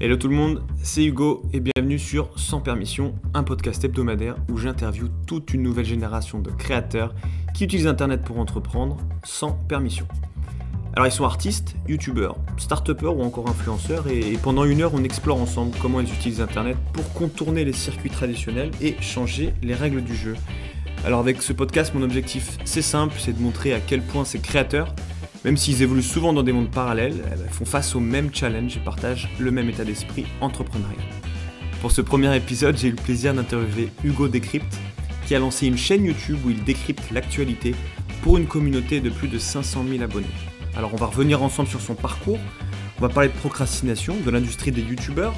Hello tout le monde, c'est Hugo et bienvenue sur Sans Permission, un podcast hebdomadaire où j'interviewe toute une nouvelle génération de créateurs qui utilisent Internet pour entreprendre sans permission. Alors ils sont artistes, youtubeurs, start ou encore influenceurs et pendant une heure on explore ensemble comment ils utilisent Internet pour contourner les circuits traditionnels et changer les règles du jeu. Alors avec ce podcast mon objectif c'est simple, c'est de montrer à quel point ces créateurs même s'ils évoluent souvent dans des mondes parallèles, eh ben, font face au même challenge et partagent le même état d'esprit entrepreneurial. Pour ce premier épisode, j'ai eu le plaisir d'interviewer Hugo Décrypte, qui a lancé une chaîne YouTube où il décrypte l'actualité pour une communauté de plus de 500 000 abonnés. Alors on va revenir ensemble sur son parcours, on va parler de procrastination, de l'industrie des youtubeurs,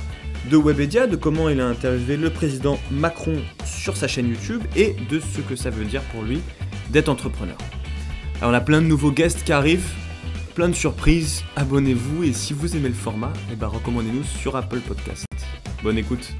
de Webedia, de comment il a interviewé le président Macron sur sa chaîne YouTube et de ce que ça veut dire pour lui d'être entrepreneur. Alors on a plein de nouveaux guests qui arrivent, plein de surprises. Abonnez-vous et si vous aimez le format, eh ben, recommandez-nous sur Apple Podcast. Bonne écoute.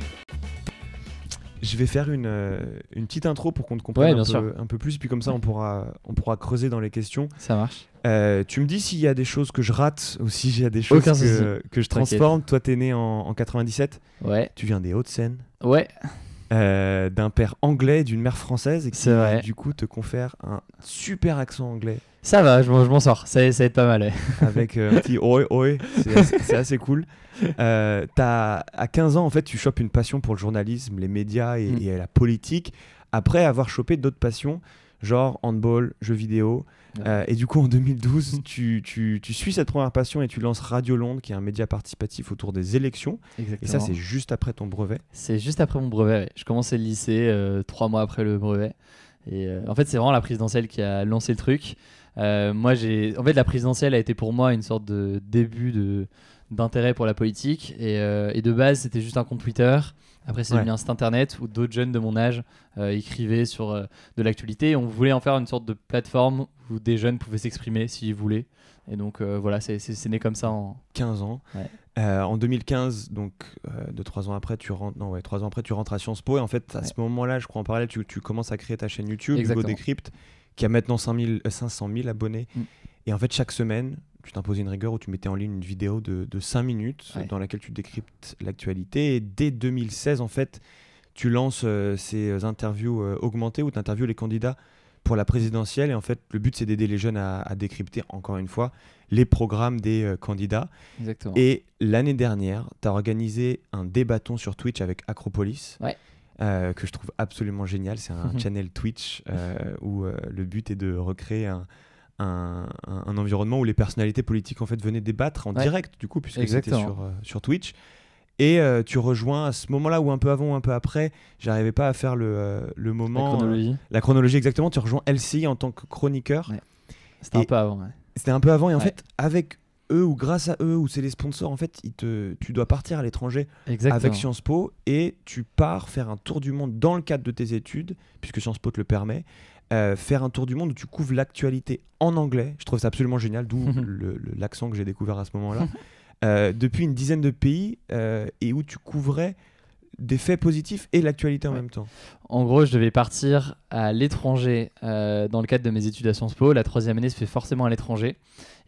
Je vais faire une, euh, une petite intro pour qu'on te comprenne un, peu, un, peu, plus, puis comme ça on pourra, on pourra creuser dans les questions. Ça marche. Euh, tu me dis s'il y a des choses que je rate ou s'il y a des choses que, que, je transforme. Toi, t'es né en, en 97. Ouais. Tu viens des Hauts-de-Seine. Ouais. Euh, d'un père anglais d'une mère française et qui vrai. du coup te confère un super accent anglais. Ça va, je m'en sors, ça, ça va être pas mal. Avec euh, un petit oi oi, c'est assez, cool. Euh, as, à 15 ans, en fait, tu chopes une passion pour le journalisme, les médias et, mm. et la politique, après avoir chopé d'autres passions, genre handball, jeux vidéo. Euh, et du coup, en 2012, tu, tu, tu, suis cette première passion et tu lances Radio Londres, qui est un média participatif autour des élections. Exactement. Et ça, c'est juste après ton brevet. C'est juste après mon brevet. Je commençais le lycée euh, trois mois après le brevet. Et euh, en fait, c'est vraiment la présidentielle qui a lancé le truc. moi, j'ai. En fait, la présidentielle a été pour moi une sorte de début de d'intérêt pour la politique. Et, et de base, c'était juste un compte Twitter. Après, c'est devenu un site internet où d'autres jeunes de mon âge euh, écrivaient sur euh, de l'actualité. On voulait en faire une sorte de plateforme où des jeunes pouvaient s'exprimer s'ils voulaient. Et donc euh, voilà, c'est né comme ça en 15 ans. en 2015, donc de trois ans après, tu rentres. Non, ouais, trois ans après, tu rentres à Sciences Po. Et en fait, à ce moment-là, je crois en parallèle, tu, tu, commences à créer ta chaîne YouTube, Hugo Décrypte, qui a maintenant 500 000 abonnés. Mm. Et en fait, chaque semaine, tu t'imposais une rigueur où tu mettais en ligne une vidéo de, de 5 minutes dans laquelle tu décryptes l'actualité. Et dès 2016, en fait, tu lances euh, ces interviews euh, augmentées où tu interviews les candidats pour la présidentielle. Et en fait, le but, c'est d'aider les jeunes à, décrypter, encore une fois, les programmes des euh, candidats. Exactement. Et l'année dernière, tu as organisé un débatton sur Twitch avec Acropolis. que je trouve absolument génial. C'est un channel Twitch où le but est de recréer un, un, environnement où les personnalités politiques en fait venaient débattre en direct du coup puisque c'était sur, euh, sur Twitch. Et euh, tu rejoins à ce moment-là ou un peu avant ou un peu après j'arrivais pas à faire le, euh, le moment la chronologie. la chronologie exactement tu rejoins LCI en tant que chroniqueur. C'était un peu avant c'était un peu avant et en fait avec eux ou grâce à eux ou c'est les sponsors en fait ils te, tu dois partir à l'étranger avec Sciences Po et tu pars faire un tour du monde dans le cadre de tes études puisque Sciences Po te le permet euh, faire un tour du monde où tu couvres l'actualité en anglais. Je trouve ça absolument génial, d'où l'accent que j'ai découvert à ce moment-là. Euh, depuis une dizaine de pays euh, et où tu couvrais des faits positifs et l'actualité en même temps. En gros, je devais partir à l'étranger dans le cadre de mes études à Sciences Po. La troisième année se fait forcément à l'étranger.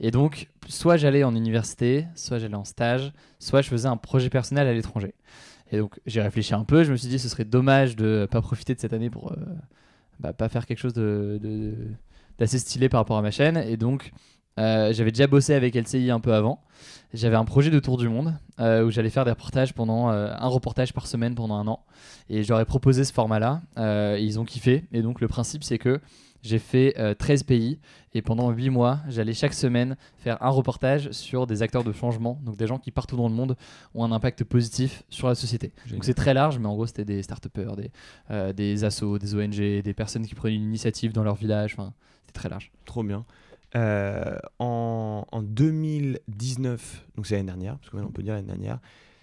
Et donc, soit j'allais en université, soit j'allais en stage, soit je faisais un projet personnel à l'étranger. Et donc, j'ai réfléchi un peu. Je me suis dit, ce serait dommage de ne pas profiter de cette année pour bah, pas faire quelque chose de, d'assez stylé par rapport à ma chaîne. Et donc, euh, j'avais déjà bossé avec LCI un peu avant. J'avais un projet de tour du monde euh, où j'allais faire des reportages pendant euh, un reportage par semaine pendant un an. Et j'aurais proposé ce format-là. ils ont kiffé. Et donc, le principe, c'est que j'ai fait 13 euh, pays et pendant 8 mois, j'allais chaque semaine faire un reportage sur des acteurs de changement, donc des gens qui partout dans le monde ont un impact positif sur la société. Donc c'est très large, mais en gros, c'était des start des, euh, des assos, des ONG, des personnes qui prenaient une initiative dans leur village. Enfin, c'était très large. Trop bien. Euh, en, en, 2019, donc c'est l'année dernière, parce qu'on peut dire l'année dernière,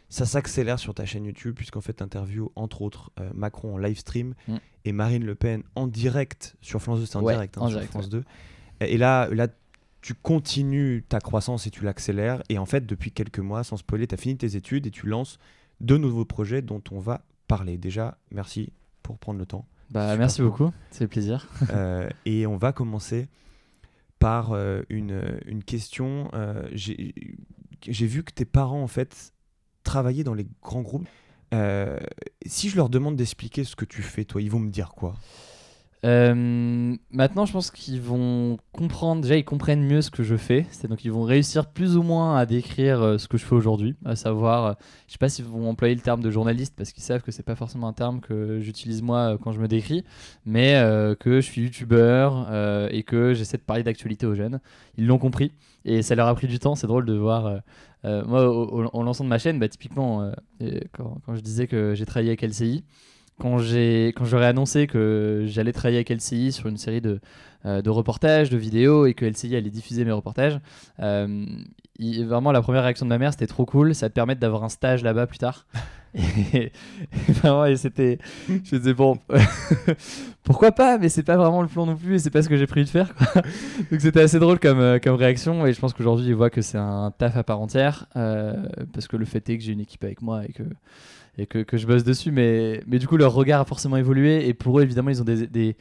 ça s'accélère sur ta chaîne YouTube, puisqu'en fait, tu interviews entre autres euh, Macron en live stream mm. et Marine Le Pen en direct sur France 2, c'est en direct, hein, sur France 2. Et là, là, tu continues ta croissance et tu l'accélères. Et en fait, depuis quelques mois, sans spoiler, tu as fini tes études et tu lances deux nouveaux projets dont on va parler. Déjà, merci pour prendre le temps. Bah, merci beaucoup, c'est plaisir. Euh, et on va commencer par euh, une, une, question. J'ai vu que tes parents, en fait, travailler dans les grands groupes. Euh, si je leur demande d'expliquer ce que tu fais, toi, ils vont me dire quoi? Euh, maintenant, je pense qu'ils vont comprendre. Déjà, ils comprennent mieux ce que je fais. Donc ils vont réussir plus ou moins à décrire euh, ce que je fais aujourd'hui, à savoir, euh, je sais pas s'ils vont employer le terme de journaliste parce qu'ils savent que c'est pas forcément un terme que j'utilise moi quand je me décris, mais que je suis youtubeur et que j'essaie de parler d'actualité aux jeunes. Ils l'ont compris et ça leur a pris du temps. C'est drôle de voir. moi, au, lancement de ma chaîne, bah, typiquement, quand, quand, je disais que j'ai travaillé avec LCI quand j'ai quand j'aurais annoncé que j'allais travailler avec LCI sur une série de, euh, de reportages, de vidéos et que LCI allait diffuser mes reportages, euh, vraiment la première réaction de ma mère c'était trop cool, ça te permet d'avoir un stage là-bas plus tard. et, vraiment et c'était je me disais bon pourquoi pas mais c'est pas vraiment le plan non plus et c'est pas ce que j'ai prévu de faire donc c'était assez drôle comme, euh, comme réaction et je pense qu'aujourd'hui ils voient que c'est un taf à part entière parce que le fait est que j'ai une équipe avec moi et que et que, que, je bosse dessus. Mais, mais du coup, leur regard a forcément évolué. Et pour eux, évidemment, ils ont des, des,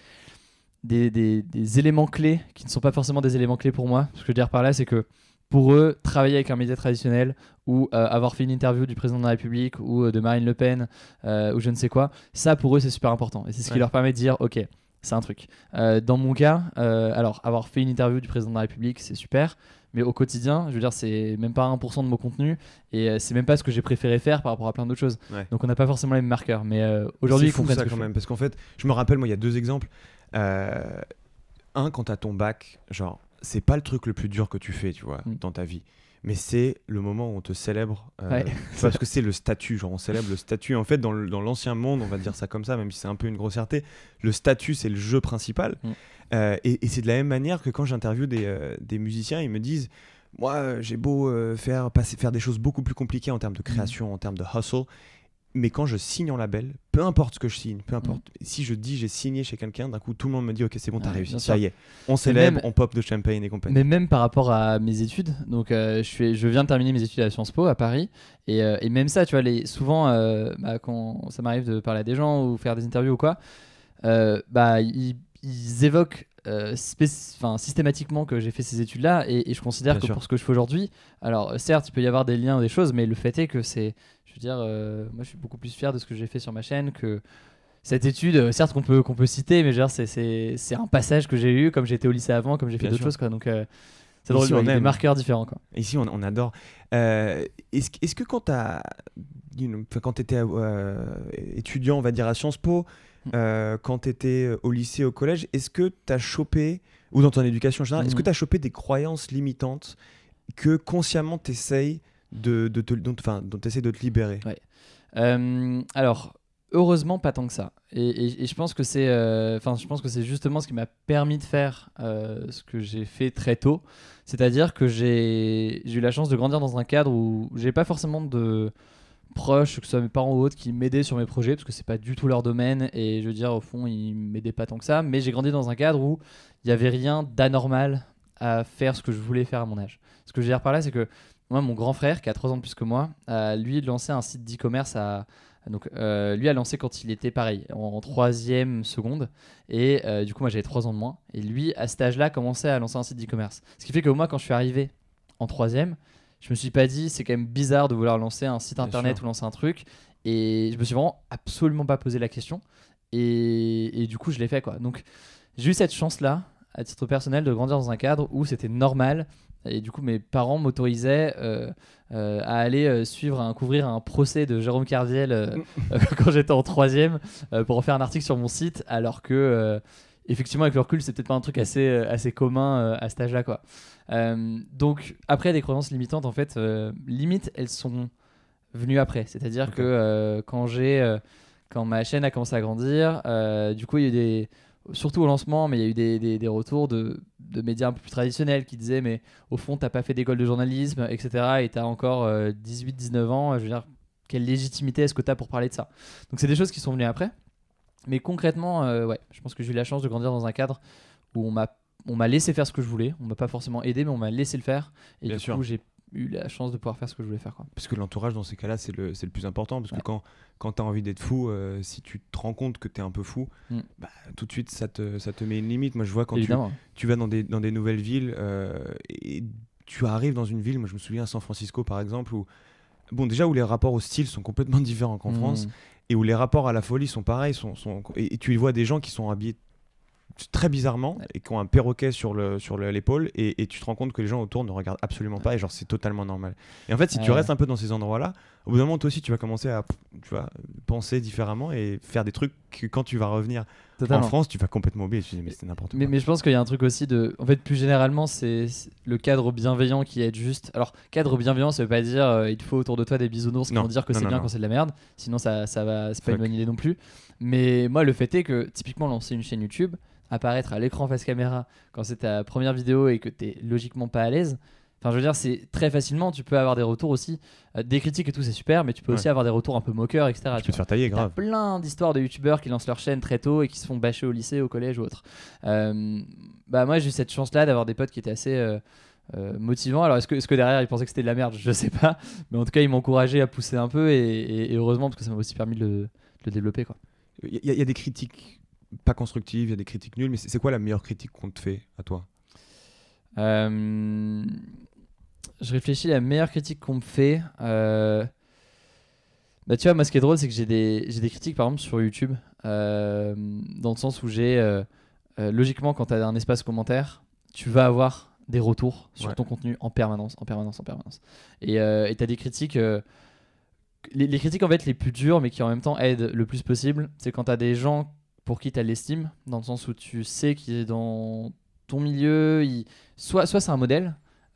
des, des, éléments clés qui ne sont pas forcément des éléments clés pour moi. Ce que je veux dire par là, c'est que pour eux, travailler avec un média traditionnel ou euh, avoir fait une interview du président de la République ou euh, de Marine Le Pen euh, ou je ne sais quoi, ça pour eux c'est super important. Et c'est ce qui leur permet de dire, ok, c'est un truc. dans mon cas, alors avoir fait une interview du président de la République, c'est super mais au quotidien, je veux dire, c'est même pas 1% de mon contenu et euh, c'est même pas ce que j'ai préféré faire par rapport à plein d'autres choses. Donc on n'a pas forcément les mêmes marqueurs. Mais euh, aujourd'hui, c'est fou ça quand même, parce qu'en fait, je me rappelle, moi, il y a deux exemples. Euh, un, quand t'as ton bac, genre, c'est pas le truc le plus dur que tu fais, tu vois, mm. dans ta vie. Mais c'est le moment où on te célèbre, parce que c'est le statut, genre on célèbre le statut. En fait, dans l'ancien monde, on va dire ça comme ça, même si c'est un peu une grossièreté, le statut c'est le jeu principal. Mm. Euh, et, c'est de la même manière que quand j'interviewe des, euh, des, musiciens, ils me disent Moi, euh, j'ai beau faire, passer, faire des choses beaucoup plus compliquées en termes de création, en termes de hustle, mais quand je signe en label, peu importe ce que je signe, peu importe, mm. si je dis j'ai signé chez quelqu'un, d'un coup tout le monde me dit ok c'est bon t'as réussi, ça y est, on célèbre, on pop de champagne et compagnie. Mais même par rapport à mes études, donc je, suis, je viens de terminer mes études à Sciences Po à Paris, et, et même ça tu vois, les, souvent bah, quand ça m'arrive de parler à des gens ou faire des interviews ou quoi, bah ils ils évoquent euh, systématiquement que j'ai fait ces études-là et, je considère que pour ce que je fais aujourd'hui, alors certes, il peut y avoir des liens ou des choses, mais le fait est que c'est, je veux dire, euh, moi je suis beaucoup plus fier de ce que j'ai fait sur ma chaîne que cette étude, euh, certes qu'on peut, qu'on peut citer, mais c'est un passage que j'ai eu, comme j'étais au lycée avant, comme j'ai fait d'autres choses, quoi. Donc c'est drôle, a des marqueurs différents, quoi. Ici, on, on adore. Est-ce est que quand tu étais étudiant, on va dire à Sciences Po, euh, quand tu étais euh, au lycée, au collège, est-ce que tu as chopé, ou dans ton éducation générale, est-ce que mm. tu as chopé des croyances limitantes que consciemment tu essayes de, de, te, dont, dont de te libérer? Euh, Alors, heureusement, pas tant que ça. Et, je pense que c'est enfin je pense que c'est justement ce qui m'a permis de faire ce que j'ai fait très tôt. C'est-à-dire que j'ai eu la chance de grandir dans un cadre où j'ai pas forcément de proches, que ce soit mes parents ou autres, qui m'aidaient sur mes projets, parce que c'est pas du tout leur domaine, et je veux dire, au fond, ils m'aidaient pas tant que ça, mais j'ai grandi dans un cadre où il n'y avait rien d'anormal à faire ce que je voulais faire à mon âge. Ce que je veux dire par là, c'est que moi, mon grand frère, qui a 3 ans de plus que moi, a lui lancé un site d'e-commerce à. Donc, euh, lui a lancé quand il était pareil, en, troisième seconde. Et euh, du coup, moi, j'avais 3 ans de moins. Et lui, à cet âge-là, commençait à lancer un site d'e-commerce. Ce qui fait que moi, quand je suis arrivé en troisième, je me suis pas dit c'est quand même bizarre de vouloir lancer un site internet ou lancer un truc. Et je me suis vraiment absolument pas posé la question. Et, et du coup je l'ai fait quoi. Donc j'ai eu cette chance là à titre personnel de grandir dans un cadre où c'était normal. Et du coup mes parents m'autorisaient euh, euh, à aller euh, suivre un couvrir un procès de Jérôme Cardiel quand j'étais en troisième pour en faire un article sur mon site alors que effectivement, avec le recul, c'est peut-être pas un truc assez, euh, assez commun euh, à cet âge-là, quoi. Euh, donc, après, des croyances limitantes, en fait, limite, elles sont venues après. C'est-à-dire que quand j'ai, quand ma chaîne a commencé à grandir, du coup, il y a eu des, surtout au lancement, mais il y a eu des, des, des retours de, de, médias un peu plus traditionnels qui disaient, mais au fond, t'as pas fait d'école de journalisme, etc. Et t'as encore 18-19 ans. Je veux dire, quelle légitimité est-ce que t'as pour parler de ça? Donc, c'est des choses qui sont venues après. Mais concrètement, euh, ouais, je pense que j'ai eu la chance de grandir dans un cadre où on m'a on m'a laissé faire ce que je voulais. On m'a pas forcément aidé, mais on m'a laissé le faire. Et du coup, j'ai eu la chance de pouvoir faire ce que je voulais faire. Quoi. Parce que l'entourage, dans ces cas-là, c'est le, le, plus important. Parce que quand, quand tu as envie d'être fou, euh, si tu te rends compte que tu es un peu fou, mm. bah, tout de suite, ça te, ça te met une limite. Moi, je vois quand tu, tu, vas dans des, dans des nouvelles villes euh, et tu arrives dans une ville, moi je me souviens à San Francisco par exemple, où bon, déjà où les rapports au style sont complètement différents qu'en Hmm. France et où les rapports à la folie sont pareils. Sont, sont- et, tu vois des gens qui sont habillés très bizarrement Ouais. et qui ont un perroquet sur le sur le- l'épaule et, et tu te rends compte que les gens autour ne regardent absolument pas et genre c'est totalement normal. Et en fait, si tu restes un peu dans ces endroits-là, au bout d'un moment toi aussi tu vas commencer à tu vois, penser différemment et faire des trucs que quand tu vas revenir Totalement. en France, tu vas complètement oublier. Tu dis mais c'est n'importe quoi. Mais, mais je pense qu'il y a un truc aussi de. En fait, plus généralement, c'est le cadre bienveillant qui aide juste. Alors, cadre bienveillant, ça veut pas dire euh, il te faut autour de toi des bisounours qui Non. vont dire que c'est bien non. quand c'est de la merde. Sinon, ça, ça va. C'est pas une bonne idée non plus. Mais moi, le fait est que, typiquement, lancer une chaîne YouTube, apparaître à l'écran face caméra quand c'est ta première vidéo et que t'es logiquement pas à l'aise. Enfin, je veux dire, c'est très facilement, tu peux avoir des retours aussi. Euh, des critiques et tout, c'est super, mais tu peux Ouais. aussi avoir des retours un peu moqueurs, etc. tu tu peux te faire tailler grave. plein d'histoires de youtubeurs qui lancent leur chaîne très tôt et qui se font bâcher au lycée, au collège ou autre. Euh, bah moi j'ai eu cette chance là d'avoir des potes qui étaient assez euh, euh, motivants. Alors est-ce que, est-ce que derrière ils pensaient que c'était de la merde? Je sais pas. Mais en tout cas ils m'ont encouragé à pousser un peu et, et- et heureusement parce que ça m'a aussi permis de le, de le développer. Quoi. Il y, a- il y a des critiques pas constructives, il y a des critiques nulles, mais c'est quoi la meilleure critique qu'on te fait à toi? Euh, je réfléchis la meilleure critique qu'on me fait. Euh, Bah, tu vois, moi, ce qui est drôle, c'est que j'ai des, des critiques, par exemple, sur YouTube, euh, dans le sens où j'ai, logiquement, quand tu as un espace commentaire, tu vas avoir des retours sur Ouais. ton contenu en permanence, en permanence, en permanence. Et tu as des critiques. les, les critiques, en fait, les plus dures, mais qui en même temps aident le plus possible, c'est quand tu as des gens pour qui tu as l'estime, dans le sens où tu sais qu'il est dans ton milieu, il- soit, soit c'est un modèle,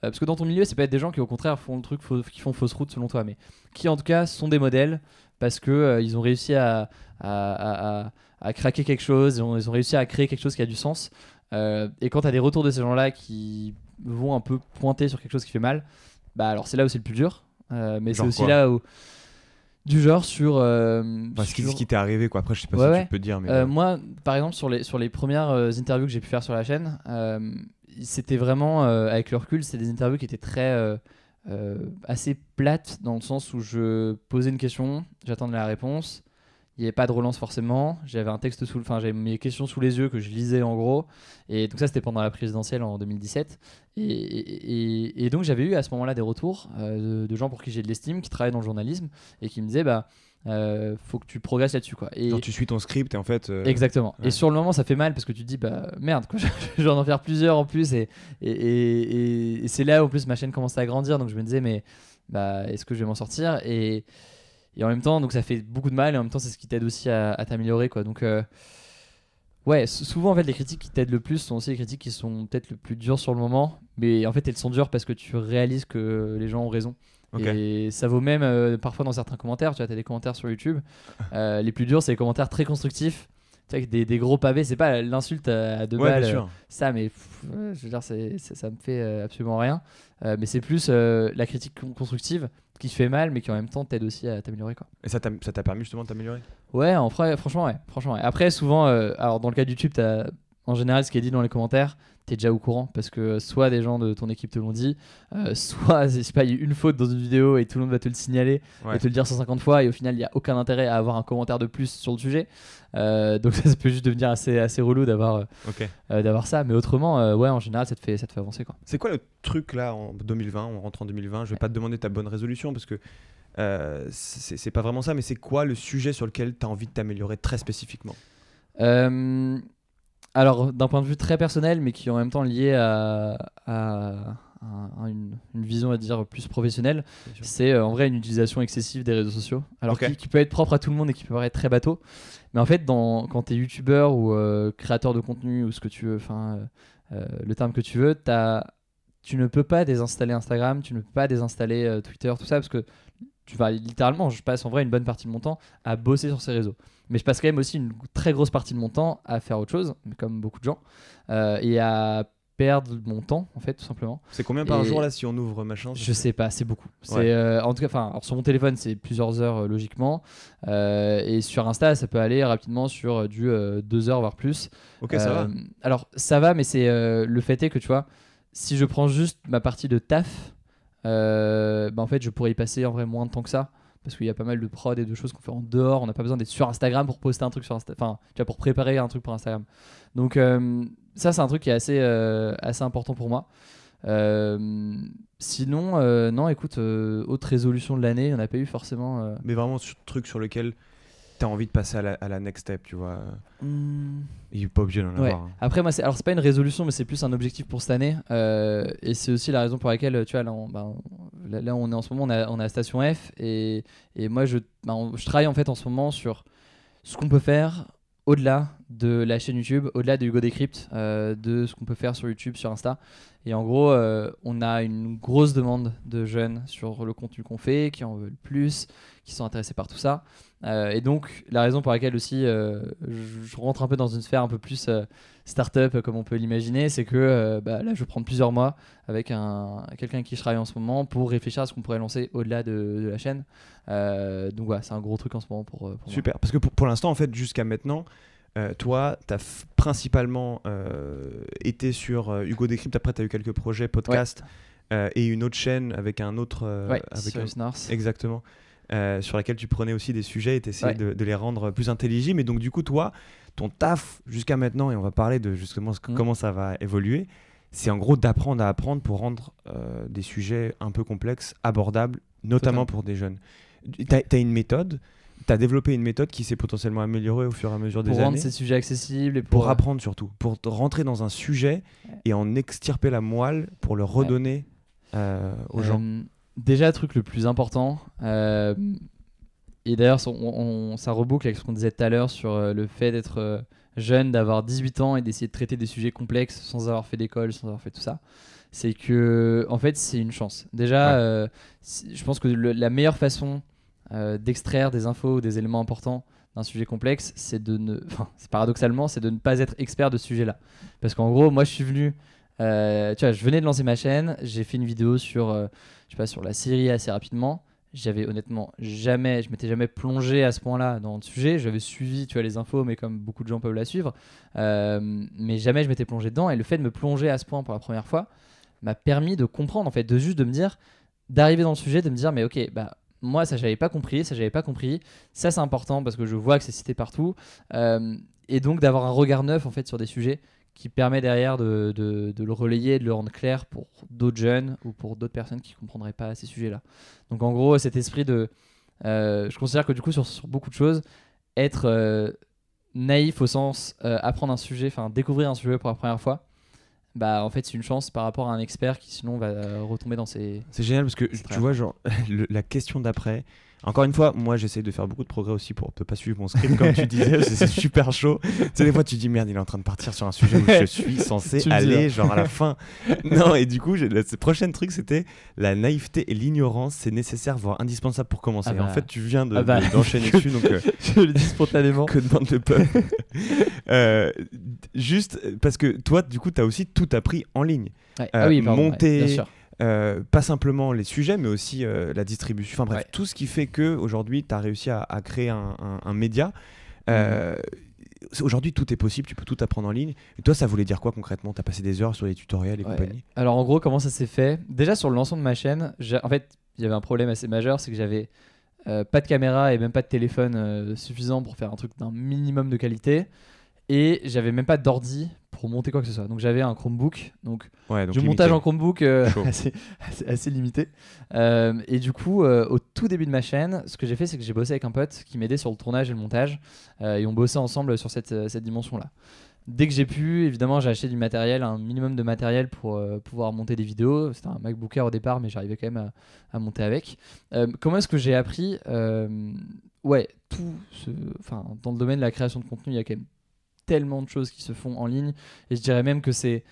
euh, parce que dans ton milieu, c'est peut être des gens qui au contraire font le truc, qui font fausse route selon toi, mais qui en tout cas sont des modèles parce que euh, ils ont réussi à, à, à- à- craquer quelque chose, ils ont, ils ont réussi à créer quelque chose qui a du sens. Euh, et quand tu as des retours de ces gens-là qui vont un peu pointer sur quelque chose qui fait mal, bah alors c'est là où c'est le plus dur. Euh, mais c'est aussi là où du genre sur, euh, Enfin, ce qui, sur- ce qui t'est arrivé, quoi. Après, je sais pas Ouais, si ouais. tu peux dire, mais. euh, ouais. moi, par exemple, sur les, sur les premières euh, interviews que j'ai pu faire sur la chaîne, c'était vraiment, avec le recul, c'est des interviews qui étaient très assez plates dans le sens où je posais une question, j'attendais la réponse, il n'y avait pas de relance forcément, j'avais un texte sous, enfin j'avais mes questions sous les yeux que je lisais en gros, et donc ça c'était pendant la présidentielle en 2017, et, et- et donc j'avais eu à ce moment-là des retours euh, de, de gens pour qui j'ai de l'estime, qui travaillent dans le journalisme, et qui me disaient bah euh, faut que tu progresses là-dessus quoi. Et, Genre, tu suis ton script et en fait. euh, Exactement. ouais. Et sur le moment, ça fait mal parce que tu te dis, bah merde, quoi, je vais en faire plusieurs en plus. Et, et, c'est là où en plus ma chaîne commençait à grandir. Donc je me disais, mais bah, est-ce que je vais m'en sortir? Et, et en même temps, donc ça fait beaucoup de mal. Et en même temps, c'est ce qui t'aide aussi à, à t'améliorer. quoi. Donc, euh, ouais, sou- souvent, en fait, les critiques qui t'aident le plus sont aussi les critiques qui sont peut-être le plus dures sur le moment. Mais en fait, elles sont dures parce que tu réalises que les gens ont raison. Et ça vaut même euh, parfois dans certains commentaires. Tu vois, as des commentaires sur YouTube. Euh, les plus durs, c'est les commentaires très constructifs. Tu vois, avec des, des gros pavés. C'est pas l'insulte à, deux Ouais, balles. ça, mais pff, je veux dire, c'est- ça, ça me fait absolument rien. Mais c'est plus la critique con- constructive qui te fait mal, mais qui en même temps t'aide aussi à t'améliorer. quoi. Et ça t'a ça t'a permis justement de t'améliorer? Ouais, en franchement, ouais. Franchement, ouais. Après, souvent, euh, alors dans le cas de YouTube, t'as en général ce qui est dit dans les commentaires, t'es déjà au courant parce que soit des gens de ton équipe te l'ont dit, euh, soit je sais pas, il y a une faute dans une vidéo et tout le monde va te le signaler Ouais. et te le dire 150 fois et au final il n'y a aucun intérêt à avoir un commentaire de plus sur le sujet. Euh, donc ça, ça peut juste devenir assez, assez relou d'avoir euh, d'avoir ça, mais autrement, ouais, en général, ça te fait, ça te fait avancer quoi. C'est quoi le truc là en 2020 On rentre en 2020. Je vais pas te demander ta bonne résolution parce que euh, c'est c'est pas vraiment ça, mais c'est quoi le sujet sur lequel tu as envie de t'améliorer très spécifiquement? Euh, alors, d'un point de vue très personnel, mais qui est en même temps lié à, à- à une, une vision, à dire, plus professionnelle, c'est euh, en vrai une utilisation excessive des réseaux sociaux. Alors, qui, qui peut être propre à tout le monde et qui peut paraître très bateau. Mais en fait, dans, quand tu es youtubeur ou euh, créateur de contenu ou ce que tu veux, enfin, euh, le terme que tu veux, tu ne peux pas désinstaller Instagram, tu ne peux pas désinstaller Twitter, tout ça, parce que tu vas littéralement, je passe en vrai une bonne partie de mon temps à bosser sur ces réseaux. Mais je passe quand même aussi une très grosse partie de mon temps à faire autre chose, comme beaucoup de gens, euh, et à perdre mon temps, en fait, tout simplement. C'est combien par Et- jour là si on ouvre machin Je sais pas, c'est beaucoup. C'est Ouais. euh, en tout cas, enfin, sur mon téléphone, c'est plusieurs heures euh, logiquement, Euh, et sur Insta, ça peut aller rapidement sur du 2 heures voire plus. Ok, ça va. Alors ça va, mais c'est le fait est que tu vois, si je prends juste ma partie de taf, bah, en fait, je pourrais y passer en vrai moins de temps que ça. Parce qu'il y a pas mal de prod et de choses qu'on fait en dehors. On n'a pas besoin d'être sur Instagram pour poster un truc sur Insta. Enfin, pour préparer un truc pour Instagram. Donc, euh, ça, c'est un truc qui est assez, euh, assez important pour moi. Euh, sinon, non, écoute, autre résolution de l'année, on n'a pas eu forcément. Mais vraiment, sur truc sur lequel tu as envie de passer à la, à la next step, tu vois. Il est pas obligé d'en Ouais. avoir. hein. Après, moi, c'est, alors c'est pas une résolution, mais c'est plus un objectif pour cette année. Euh, et c'est aussi la raison pour laquelle, tu vois, là, on, bah, on- là, là, on est en ce moment, on a, on a Station F. Et, et moi, je, bah, on- je travaille en fait en ce moment sur ce qu'on peut faire au-delà de la chaîne YouTube, au-delà de Hugo Decrypt, euh, de ce qu'on peut faire sur YouTube, sur Insta. Et en gros, euh, on a une grosse demande de jeunes sur le contenu qu'on fait, qui en veulent plus, qui sont intéressés par tout ça. Euh, et donc, la raison pour laquelle aussi euh, je, je rentre un peu dans une sphère un peu plus euh, start-up, comme on peut l'imaginer, c'est que euh, bah, là, je vais prendre plusieurs mois avec un, quelqu'un qui je travaille en ce moment pour réfléchir à ce qu'on pourrait lancer au-delà de, de la chaîne. Donc, voilà, c'est un gros truc en ce moment pour, pour moi. Super. Parce que pour, pour l'instant, en fait, jusqu'à maintenant, euh, toi, tu as principalement euh, été sur euh, Hugo Décrypte. Après, tu as eu quelques projets, podcasts euh, et une autre chaîne avec un autre. Ouais, avec sur un- North. Exactement. Euh, sur laquelle tu prenais aussi des sujets et tu essayais Ouais. de, de les rendre plus intelligibles. Et donc, du coup, toi, ton taf jusqu'à maintenant, et on va parler de justement ce Mhm. comment ça va évoluer, c'est en gros d'apprendre à apprendre pour rendre euh, des sujets un peu complexes abordables, notamment Totalement. pour des jeunes. Tu as, une méthode, tu as développé une méthode qui s'est potentiellement améliorée au fur et à mesure des Pour rendre années. ces sujets accessibles et pour, Pour apprendre surtout, pour rentrer dans un sujet et en extirper la moelle pour le redonner euh, aux gens. Déjà, le truc le plus important, euh, et d'ailleurs, ça- on- on- ça reboucle avec ce qu'on disait tout à l'heure sur euh, le fait d'être euh, jeune, d'avoir 18 ans et d'essayer de traiter des sujets complexes sans avoir fait d'école, sans avoir fait tout ça. C'est que, en fait, c'est une chance. Déjà, Ouais. euh, je pense que le- la meilleure façon euh, d'extraire des infos ou des éléments importants d'un sujet complexe, c'est de ne, enfin, paradoxalement, c'est de ne pas être expert de ce sujet-là. Parce qu'en gros, moi, je suis venu, euh, tu vois, je venais de lancer ma chaîne, j'ai fait une vidéo sur, euh, je sais pas, sur la série assez rapidement. J'avais honnêtement jamais, je m'étais jamais plongé à ce point-là dans le sujet. J'avais suivi, tu vois, les infos, mais comme beaucoup de gens peuvent la suivre, Euh, mais jamais je m'étais plongé dedans. Et le fait de me plonger à ce point pour la première fois m'a permis de comprendre, en fait, de juste de me dire, d'arriver dans le sujet, de me dire, mais ok, bah moi ça j'avais pas compris, ça j'avais pas compris, ça c'est important parce que je vois que c'est cité partout, et donc d'avoir un regard neuf en fait sur des sujets qui permet derrière de, de- de le relayer, de le rendre clair pour d'autres jeunes ou pour d'autres personnes qui comprendraient pas ces sujets-là. Donc en gros cet esprit de, euh, je considère que du coup sur, sur beaucoup de choses, être euh, naïf au sens euh, apprendre un sujet, enfin découvrir un sujet pour la première fois, bah en fait c'est une chance par rapport à un expert qui sinon va euh, retomber dans ses C'est génial parce que tu vois, genre, le- la question d'après. Encore une fois, moi j'essaie de faire beaucoup de progrès aussi pour ne pas suivre mon script, comme tu disais, c'est super chaud. Tu sais, des fois tu dis merde, il est en train de partir sur un sujet où je suis censé aller, hein. genre à la fin. Non, et du coup, le prochain truc c'était la naïveté et l'ignorance, c'est nécessaire, voire indispensable pour commencer. Ah bah. En fait, tu viens de- Ah bah. de- d'enchaîner dessus, donc euh, je le dis spontanément. que demande le peuple Euh, Juste parce que toi, du coup, tu as aussi tout appris en ligne. Ouais. Euh, ah oui, pardon, ouais, monter, bien sûr. Euh, pas simplement les sujets, mais aussi euh, la distribution. Enfin bref, Ouais. tout ce qui fait que aujourd'hui, tu as réussi à, à créer un, un- un média. Euh, c'est- Aujourd'hui, tout est possible, tu peux tout apprendre en ligne. Et toi, ça voulait dire quoi concrètement? Tu as passé des heures sur les tutoriels et Ouais. compagnie Alors en gros, comment ça s'est fait? Déjà sur le lancement de ma chaîne, en fait, il y avait un problème assez majeur, c'est que j'avais euh, pas de caméra et même pas de téléphone euh, suffisant pour faire un truc d'un minimum de qualité. Et j'avais même pas d'ordi pour monter quoi que ce soit. Donc j'avais un Chromebook. Donc, Ouais, donc du limité. montage en Chromebook euh, assez, assez- assez limité. Euh, et du coup, euh, au tout début de ma chaîne, ce que j'ai fait, c'est que j'ai bossé avec un pote qui m'aidait sur le tournage et le montage. euh, et on bossait ensemble sur cette, cette dimension-là. Dès que j'ai pu, évidemment, j'ai acheté du matériel, un minimum de matériel pour pouvoir monter des vidéos. C'était un MacBook Air au départ, mais j'arrivais quand même à, à monter avec. Comment est-ce que j'ai appris Ouais, tout. ce- Enfin, dans le domaine de la création de contenu, il y a quand même tellement de choses qui se font en ligne. Et je dirais même que c'est.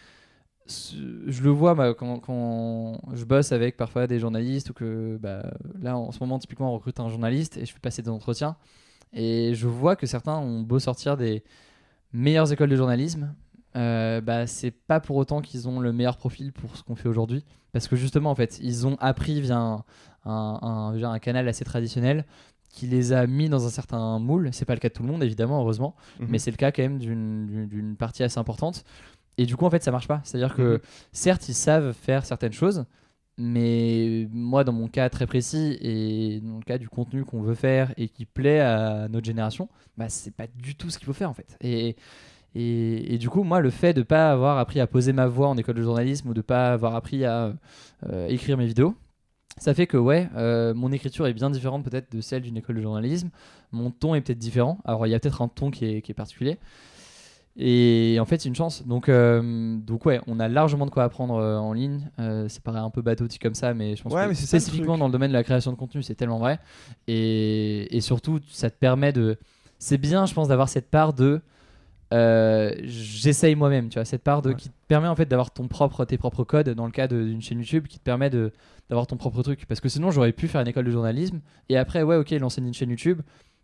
ce- Je le vois quand, quand je bosse avec parfois des journalistes ou que bah, là en ce moment typiquement on recrute un journaliste et je fais passer des entretiens et je vois que certains ont beau sortir des meilleures écoles de journalisme, euh, bah, c'est pas pour autant qu'ils ont le meilleur profil pour ce qu'on fait aujourd'hui. Parce que justement, en fait, ils ont appris via un- via un canal assez traditionnel qui les a mis dans un certain moule. C'est pas le cas de tout le monde, évidemment, heureusement, Mhm. mais c'est le cas quand même d'une- partie assez importante. Et du coup, en fait, ça marche pas. C'est-à-dire que, Mhm. certes, ils savent faire certaines choses, mais moi, dans mon cas très précis et dans le cas du contenu qu'on veut faire et qui plaît à notre génération, bah, c'est pas du tout ce qu'il faut faire en fait. Et, Et, et du coup, moi, le fait de pas avoir appris à poser ma voix en école de journalisme ou de pas avoir appris à euh, écrire mes vidéos, ça fait que ouais, euh, mon écriture est bien différente peut-être de celle d'une école de journalisme. Mon ton est peut-être différent. Alors il y a peut-être un ton qui est, qui est particulier. Et en fait, c'est une chance. Donc, euh, donc ouais, on a largement de quoi apprendre euh, en ligne. Ça paraît un peu bateau comme ça, mais je pense Ouais, que mais spécifiquement dans le domaine de la création de contenu, c'est tellement vrai. Et, et surtout, ça te permet de. C'est bien, je pense, d'avoir cette part de. Euh, J'essaye moi-même, tu vois, cette part de Ouais. qui te permet en fait d'avoir ton propre, tes propres codes dans le cas d'une chaîne YouTube, qui te permet d'avoir ton propre truc. Parce que sinon, j'aurais pu faire une école de journalisme et après, ouais, ok, lancer une chaîne YouTube,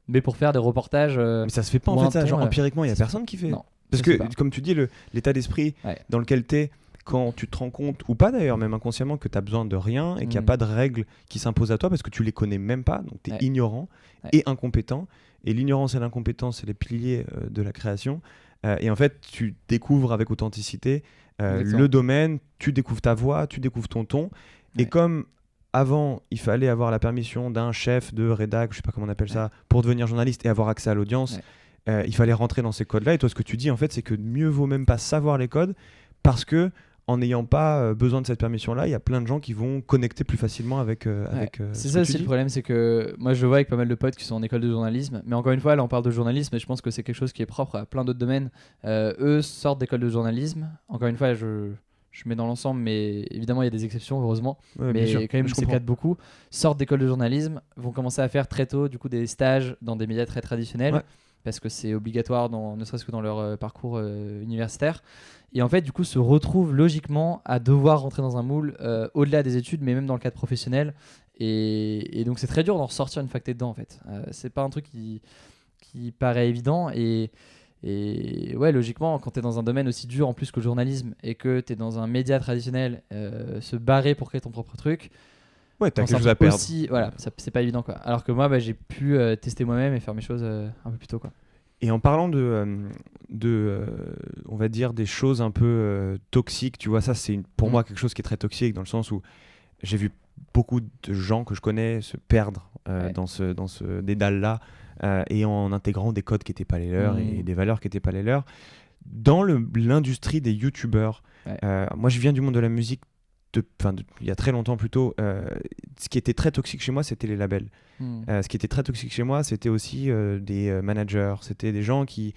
mais pour faire des reportages. euh, Mais ça se fait pas en fait ça, ton, genre empiriquement, il y a personne qui fait. Non, Parce que pas. comme tu dis l'état d'esprit Ouais. dans lequel tu es quand tu te rends compte ou pas d'ailleurs même inconsciemment que tu as besoin de rien et qu'il n'y a Mm. pas de règles qui s'imposent à toi parce que tu les connais même pas, donc tu es Ouais. ignorant Ouais. et incompétent et l'ignorance et l'incompétence c'est les piliers euh, de la création Euh, et en fait, tu découvres avec authenticité euh, le domaine, tu découvres ta voix, tu découvres ton ton et comme avant, il fallait avoir la permission d'un chef de rédac, je sais pas comment on appelle ça, pour devenir journaliste et avoir accès à l'audience. Ouais. Euh, il fallait rentrer dans ces codes-là. Et toi, ce que tu dis, en fait, c'est que mieux vaut même pas savoir les codes parce que en n'ayant pas euh, besoin de cette permission-là, il y a plein de gens qui vont connecter plus facilement avec. euh, Ouais. avec euh, c'est ce ça aussi le problème, c'est que moi je le vois avec pas mal de potes qui sont en école de journalisme, mais encore une fois là on parle de journalisme et je pense que c'est quelque chose qui est propre à plein d'autres domaines. Euh, eux sortent d'école de journalisme, encore une fois je, je mets dans l'ensemble, mais évidemment il y a des exceptions heureusement, Ouais, mais quand même Je de beaucoup, sortent d'école de journalisme, vont commencer à faire très tôt du coup des stages dans des médias très traditionnels. Ouais. Parce que c'est obligatoire, dans, ne serait-ce que dans leur euh, parcours euh, universitaire. Et en fait, du coup, se retrouvent logiquement à devoir rentrer dans un moule euh, au-delà des études, mais même dans le cadre professionnel. Et, donc, c'est très dur d'en ressortir une fois que t'es dedans, en fait. C'est pas un truc qui, qui paraît évident. Et, et ouais, logiquement, quand t'es dans un domaine aussi dur en plus que le journalisme et que t'es dans un média traditionnel, se barrer pour créer ton propre truc, Ouais, t'as quelque chose à perdre. aussi- voilà, c'est pas évident, quoi. Alors que moi, bah, j'ai pu euh, tester moi-même et faire mes choses euh, un peu plus tôt, quoi. Et en parlant de, euh, de on va dire, des choses un peu toxiques, tu vois, ça, c'est pour Mm. moi quelque chose qui est très toxique dans le sens où j'ai vu beaucoup de gens que je connais se perdre Ouais. dans ce, dans ce dédale-là et en intégrant des codes qui n'étaient pas les leurs Mm. et des valeurs qui n'étaient pas les leurs. Dans l'industrie des youtubeurs, Ouais. euh, moi je viens du monde de la musique de- enfin, de- il y a très longtemps plutôt. euh, ce qui était très toxique chez moi, c'était les labels. Hmm. Euh, ce qui était très toxique chez moi, c'était aussi euh, des managers, c'était des gens qui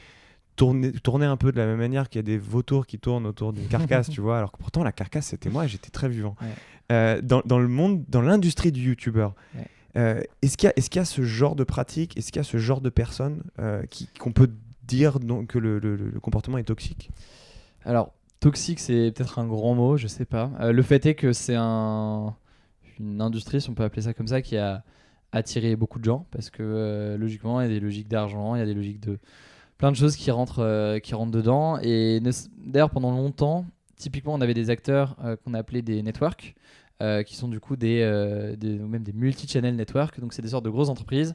tournaient, tournaient un peu de la même manière qu'il y a des vautours qui tournent autour d'une carcasse, tu vois, alors que pourtant la carcasse c'était moi et j'étais très vivant. Ouais. Dans, dans le monde, dans l'industrie du youtubeur, Ouais. est-ce qu'il y, y a ce genre de pratique, est-ce qu'il y a ce genre de personnes qu'on peut dire donc, que le, le- le comportement est toxique? Alors, toxique, c'est peut-être un grand mot, je sais pas. Euh, le fait est que c'est un, une industrie, si on peut appeler ça comme ça, qui a attiré beaucoup de gens parce que euh, logiquement, il y a des logiques d'argent, il y a des logiques de plein de choses qui rentrent, euh, qui rentrent dedans. Et d'ailleurs, pendant longtemps, typiquement, on avait des acteurs qu'on appelait des networks. qui sont du coup des, des- ou même des multi-channel networks, donc c'est des sortes de grosses entreprises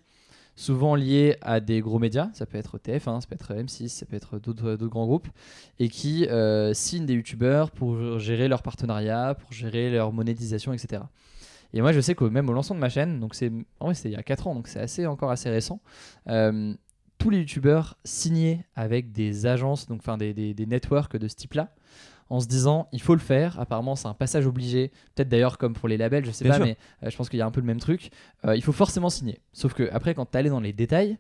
souvent liées à des gros médias, ça peut être TF1, ça peut être M6, ça peut être d'autres d'autres grands groupes, et qui euh, signent des youtubeurs pour gérer leur partenariat, pour gérer leur monétisation, etc. Et moi, je sais que même au lancement de ma chaîne, donc c'est en vrai, il y a 4 ans, donc c'est assez, encore assez récent, euh, tous les youtubeurs signaient avec des agences, donc enfin des, des networks de ce type-là, en se disant il faut le faire. Apparemment, c'est un passage obligé. Peut-être d'ailleurs comme pour les labels, je sais Bien pas, sûr. mais euh, je pense qu'il y a un peu le même truc. Euh, il faut forcément signer. Sauf que après, quand tu allais dans les détails,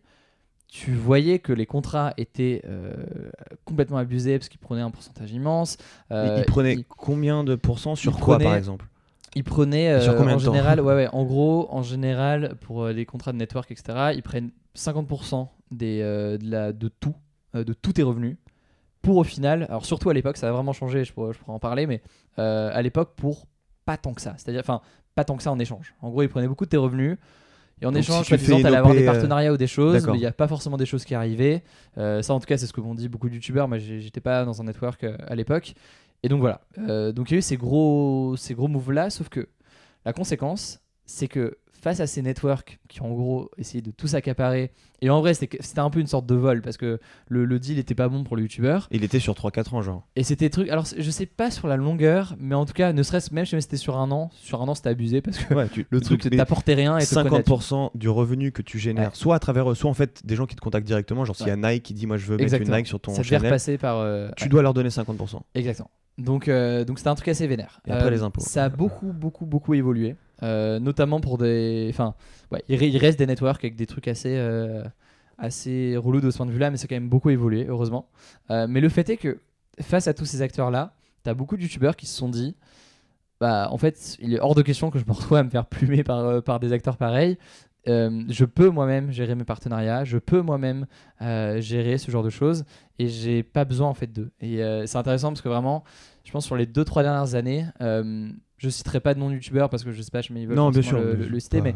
tu voyais que les contrats étaient euh, complètement abusés parce qu'ils prenaient un pourcentage immense. Ils prenaient combien de pourcents sur quoi par exemple? Ils prenaient Sur combien en de général, ouais, ouais, en gros, en général, pour les contrats de network, etc., ils prennent 50% des, euh, de, la, de tout, de tous tes revenus, pour au final, alors surtout à l'époque, ça a vraiment changé, je pourrais, je pourrais en parler, mais euh, à l'époque, pour pas tant que ça, c'est-à-dire, enfin, pas tant que ça en échange. En gros, ils prenaient beaucoup de tes revenus. Et en Donc, échange, si tu fais t'allais avoir des euh, partenariats ou des choses, mais il n'y a pas forcément des choses qui arrivaient. Euh, ça, en tout cas, c'est ce que m'ont dit beaucoup de youtubeurs. Moi, j'étais pas dans un network à l'époque. Et donc voilà. Euh, donc il y a eu ces gros, ces gros moves là, sauf que la conséquence, c'est que face à ces networks qui ont en gros essayé de tout s'accaparer, et en vrai c'était un peu une sorte de vol parce que le, le deal était pas bon pour le youtubeur. Il était sur 3-4 ans, genre. Et c'était truc. Alors je sais pas sur la longueur, mais en tout cas, ne serait-ce même si c'était sur un an, sur un an c'était abusé parce que Ouais, tu- le truc t'apportait rien et te prenait là-dessus. 50% du revenu que tu génères, Ouais. soit à travers eux, soit en fait des gens qui te contactent directement, genre s'il y a Nike qui dit moi je veux mettre une Nike sur ton Ça channel, repasser par. euh, tu dois leur donner 50%. Exactement. Donc, euh, donc c'était un truc assez vénère. Et après, Euh, les impôts. Ça a beaucoup, beaucoup, beaucoup évolué. Euh, notamment pour des. Enfin, ouais, il, re- il reste des networks avec des trucs assez, euh, assez relous de ce point de vue-là, mais c'est quand même beaucoup évolué, heureusement. Euh, mais le fait est que face à tous ces acteurs-là, t'as beaucoup de youtubeurs qui se sont dit. Bah, en fait, il est hors de question que je me retrouve à me faire plumer par, euh, par des acteurs pareils. Je peux moi-même gérer mes partenariats, je peux moi-même gérer ce genre de choses et j'ai pas besoin en fait d'eux. Et c'est intéressant parce que vraiment, je pense sur les 2-3 dernières années, euh, je citerai pas de nom youtubeur parce que je sais pas, mais ils veulent Non, bien sûr. le, le- citer, pas- mais,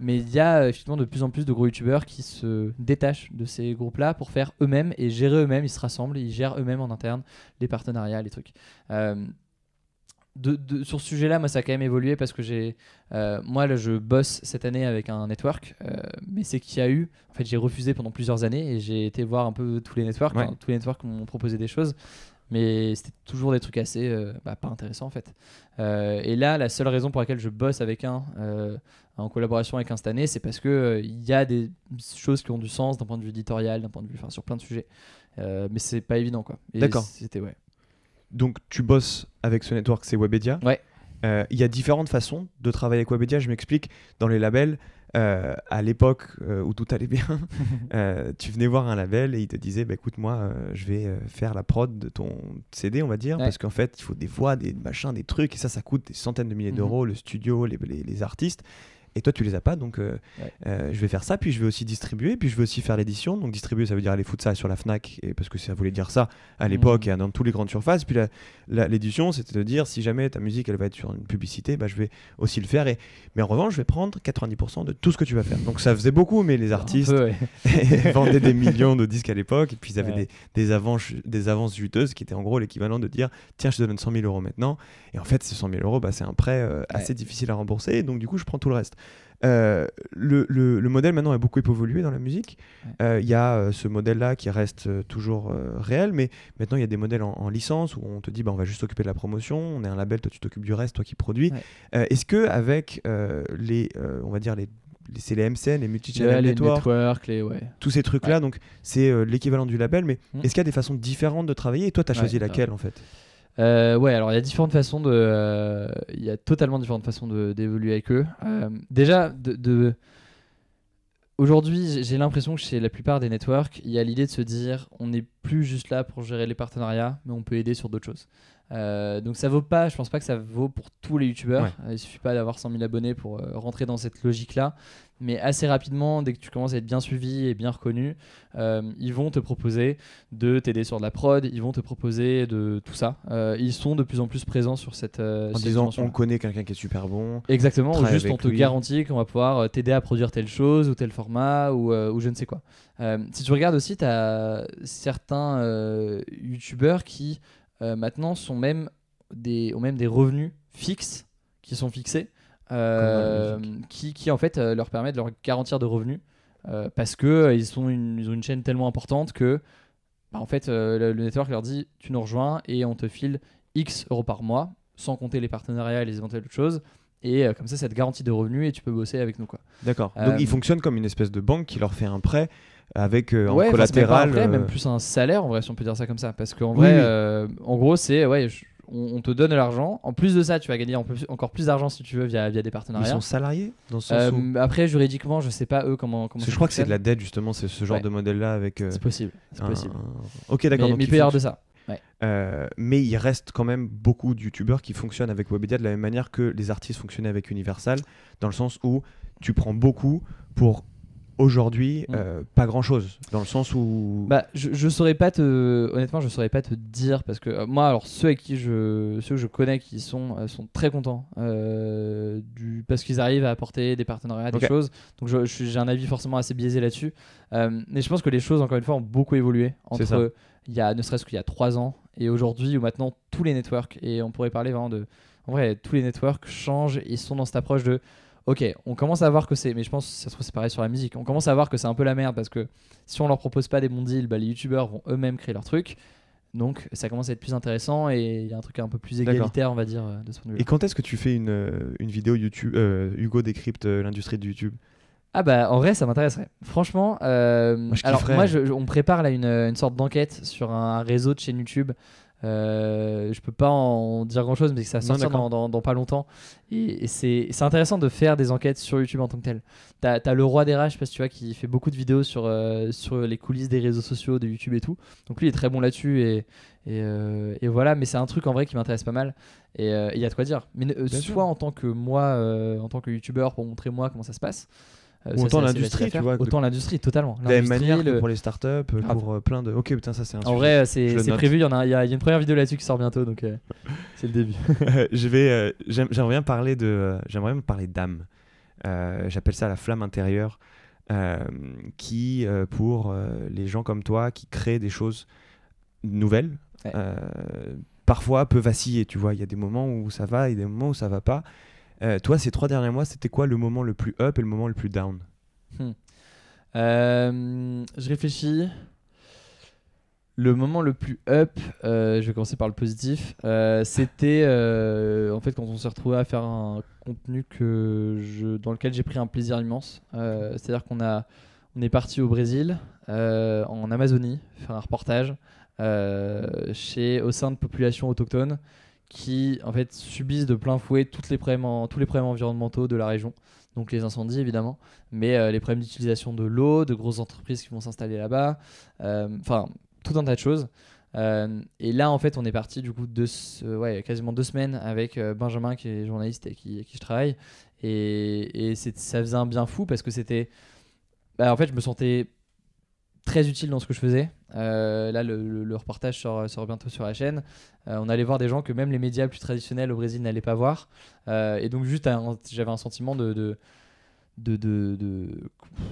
mais il y a euh, effectivement de plus en plus de gros youtubeurs qui se détachent de ces groupes-là pour faire eux-mêmes et gérer eux-mêmes. Ils se rassemblent, ils gèrent eux-mêmes en interne les partenariats, les trucs. Euh, de, de- sur ce sujet-là, moi, ça a quand même évolué parce que j'ai, euh, moi, là, je bosse cette année avec un network, euh, mais c'est qu'il y a eu, en fait, j'ai refusé pendant plusieurs années et j'ai été voir un peu tous les networks. Ouais. Tous les networks m'ont proposé des choses, mais c'était toujours des trucs assez, euh, bah, pas intéressants en fait. Euh, et là, la seule raison pour laquelle je bosse avec un, euh, en collaboration avec un cette année, c'est parce que il y a des choses qui ont du sens d'un point de vue éditorial, d'un point de vue, enfin, sur plein de sujets. Mais c'est pas évident quoi. D'accord. C'était ouais. Donc tu bosses avec ce network, c'est Webedia. Ouais. Il y a différentes façons de travailler avec Webedia. Je m'explique. Dans les labels, euh, à l'époque euh, où tout allait bien, euh, tu venais voir un label et il te disait bah, écoute, moi, je vais faire la prod de ton CD, on va dire, Ouais. parce qu'en fait, il faut des voix, des machins, des trucs, et ça, ça coûte des centaines de milliers Mhm. d'euros, le studio, les, les- les artistes. Et toi, tu les as pas, donc euh, Ouais. euh, je vais faire ça, puis je vais aussi distribuer, puis je vais aussi faire l'édition. Donc distribuer, ça veut dire aller foutre ça sur la Fnac, et parce que ça voulait dire ça à l'époque Mhm. et dans toutes les grandes surfaces. Puis l'édition, c'était de dire si jamais ta musique elle va être sur une publicité, bah, je vais aussi le faire. Et... Mais en revanche, je vais prendre 90% de tout ce que tu vas faire. Donc ça faisait beaucoup, mais les artistes peu, ouais. vendaient des millions de disques à l'époque, et puis ils avaient Ouais. des, des, avances, des avances juteuses qui étaient en gros l'équivalent de dire tiens, je te donne 100 000 euros maintenant. Et en fait, ces 100 000 euros, bah, c'est un prêt euh, assez difficile à rembourser, donc du coup, je prends tout le reste. Euh, le, le- le modèle maintenant a beaucoup évolué dans la musique. Ouais. Euh, Il y a euh, ce modèle-là qui reste toujours réel, mais maintenant il y a des modèles en, en licence où on te dit bah, on va juste s'occuper de la promotion, on est un label, toi tu t'occupes du reste, toi qui produis. Ouais. Est-ce que avec les, on va dire les, c'est les MCN, les multi-channel Ouais, les ouais. tous ces trucs-là, donc c'est euh, l'équivalent du label, mais Mm. est-ce qu'il y a des façons différentes de travailler? Et toi, tu as choisi grave. laquelle en fait? Euh, ouais, alors il y a différentes façons de. euh, Il y a totalement différentes façons d'évoluer avec eux. Euh, déjà, de. de- Aujourd'hui, j'ai- l'impression que chez la plupart des networks, il y a l'idée de se dire on n'est plus juste là pour gérer les partenariats, mais on peut aider sur d'autres choses. Donc ça vaut pas, je pense pas que ça vaut pour tous les youtubeurs. Ouais. Il suffit pas d'avoir 100 000 abonnés pour rentrer dans cette logique-là. Mais assez rapidement, dès que tu commences à être bien suivi et bien reconnu, euh, ils vont te proposer de t'aider sur de la prod, ils vont te proposer de tout ça. Euh, ils sont de plus en plus présents sur cette, euh, En cette disant on connaît quelqu'un qui est super bon. Exactement, ou juste on te lui. garantit qu'on va pouvoir euh, t'aider à produire telle chose ou tel format ou, ou je ne sais quoi. Si tu regardes aussi, tu as certains youtubeurs qui maintenant sont même des, ont même des revenus fixes qui sont fixés, euh, qui, qui en fait euh, leur permettent de leur garantir de revenus euh, parce que ils, sont une, ils ont une chaîne tellement importante que bah, en fait le, le network leur dit tu nous rejoins et on te file X euros par mois sans compter les partenariats et les éventuelles autres choses et euh, comme ça ça te garantit de revenus et tu peux bosser avec nous quoi. D'accord. Euh, Donc ils fonctionnent comme une espèce de banque qui leur fait un prêt avec euh, ouais, même un collatéral. prêt, euh, même plus un salaire en vrai si on peut dire ça comme ça parce qu'en Oui, vrai oui. en gros c'est ouais je- on, on te donne l'argent en plus de ça tu vas gagner en plus- encore plus d'argent si tu veux via, via des Ils partenariats. sont salariés dans le sens Euh, où. après juridiquement je sais pas eux comment je crois que c'est de la dette justement, c'est ce genre Ouais. de modèle-là avec. euh, c'est possible c'est un- possible Ok, d'accord. mais, donc mais il ils de ça Euh, mais il reste quand même beaucoup de youtubeurs qui fonctionnent avec Webedia de la même manière que les artistes fonctionnaient avec Universal, dans le sens où tu prends beaucoup pour aujourd'hui Mm. euh, pas grand chose. Dans le sens où. Bah, je, je saurais pas te. Honnêtement, je saurais pas te dire parce que euh, moi, alors ceux avec qui je, ceux que je connais qui sont, euh, sont très contents du parce qu'ils arrivent à apporter des partenariats, des choses. Donc, je- je j'ai un avis forcément assez biaisé là-dessus. Mais je pense que les choses, encore une fois, ont beaucoup évolué entre il y a ne serait-ce qu'il y a trois ans et aujourd'hui où maintenant tous les networks et on pourrait parler vraiment de. En vrai, tous les networks changent et sont dans cette approche de. Ok, on commence à voir que c'est, mais je pense que ça se trouve c'est pareil sur la musique, on commence à voir que c'est un peu la merde parce que si on leur propose pas des bons deals, bah, les youtubeurs vont eux-mêmes créer leur truc. Donc ça commence à être plus intéressant et il y a un truc un peu plus égalitaire, on va dire, euh, de ce point de vue. Et quand est-ce que tu fais une, euh, une vidéo YouTube euh, Hugo décrypte l'industrie de YouTube? Ah bah en vrai ça m'intéresserait. Franchement, euh, je alors moi je- je- on prépare là une, une sorte d'enquête sur un réseau de chaînes YouTube. Euh, je peux pas en dire grand chose mais ça d'accord. dans, dans- dans pas longtemps et, et c'est intéressant de faire des enquêtes sur YouTube en tant que tel. T'as as le roi des rages, je sais pas si tu vois, qui fait beaucoup de vidéos sur, euh, sur les coulisses des réseaux sociaux, de YouTube et tout. Donc lui il est très bon là-dessus et, et, euh, et voilà, mais c'est un truc en vrai qui m'intéresse pas mal et il y a de quoi dire. Mais soit en tant que moi, en tant que YouTubeur pour montrer moi comment ça se passe. Euh, autant l'industrie, tu vois, Autant l'industrie, totalement. La même manière le- pour les startups, euh, Grave. pour euh, plein de. Ok, putain, ça c'est un En vrai, c'est prévu. Il y, en a, y une première vidéo là-dessus qui sort bientôt, donc euh, c'est le début. je vais, euh, j'aime- j'aimerais bien parler de, euh, j'aimerais bien parler d'âme. Euh, J'appelle ça la flamme intérieure, euh, qui euh, pour euh, les gens comme toi qui créent des choses nouvelles, Ouais. euh, parfois peut vaciller. Tu vois, il y a des moments où ça va et des moments où ça va pas. Euh, toi, ces trois derniers mois, c'était quoi le moment le plus up et le moment le plus down? Euh, je réfléchis. Le moment le plus up, euh, je vais commencer par le positif. C'était en fait quand on s'est retrouvé à faire un contenu que je, dans lequel j'ai pris un plaisir immense. C'est-à-dire qu'on on est parti au Brésil, en Amazonie, faire un reportage chez au sein de populations autochtones qui en fait subissent de plein fouet toutes les problèmes tous les problèmes environnementaux de la région. Donc les incendies évidemment, mais euh, les problèmes d'utilisation de l'eau, de grosses entreprises qui vont s'installer là-bas, euh, enfin tout un tas de choses. Euh, et là en fait on est parti du coup de ouais, quasiment deux semaines avec Benjamin qui est journaliste et qui, qui je travaille. Et, et ça faisait un bien fou parce que c'était... bah, en fait je me sentais très utile dans ce que je faisais. Euh, là, le, reportage sort, bientôt sur la chaîne. Euh, on allait voir des gens que même les médias plus traditionnels au Brésil n'allaient pas voir. Euh, et donc, juste, j'avais un sentiment de. de de,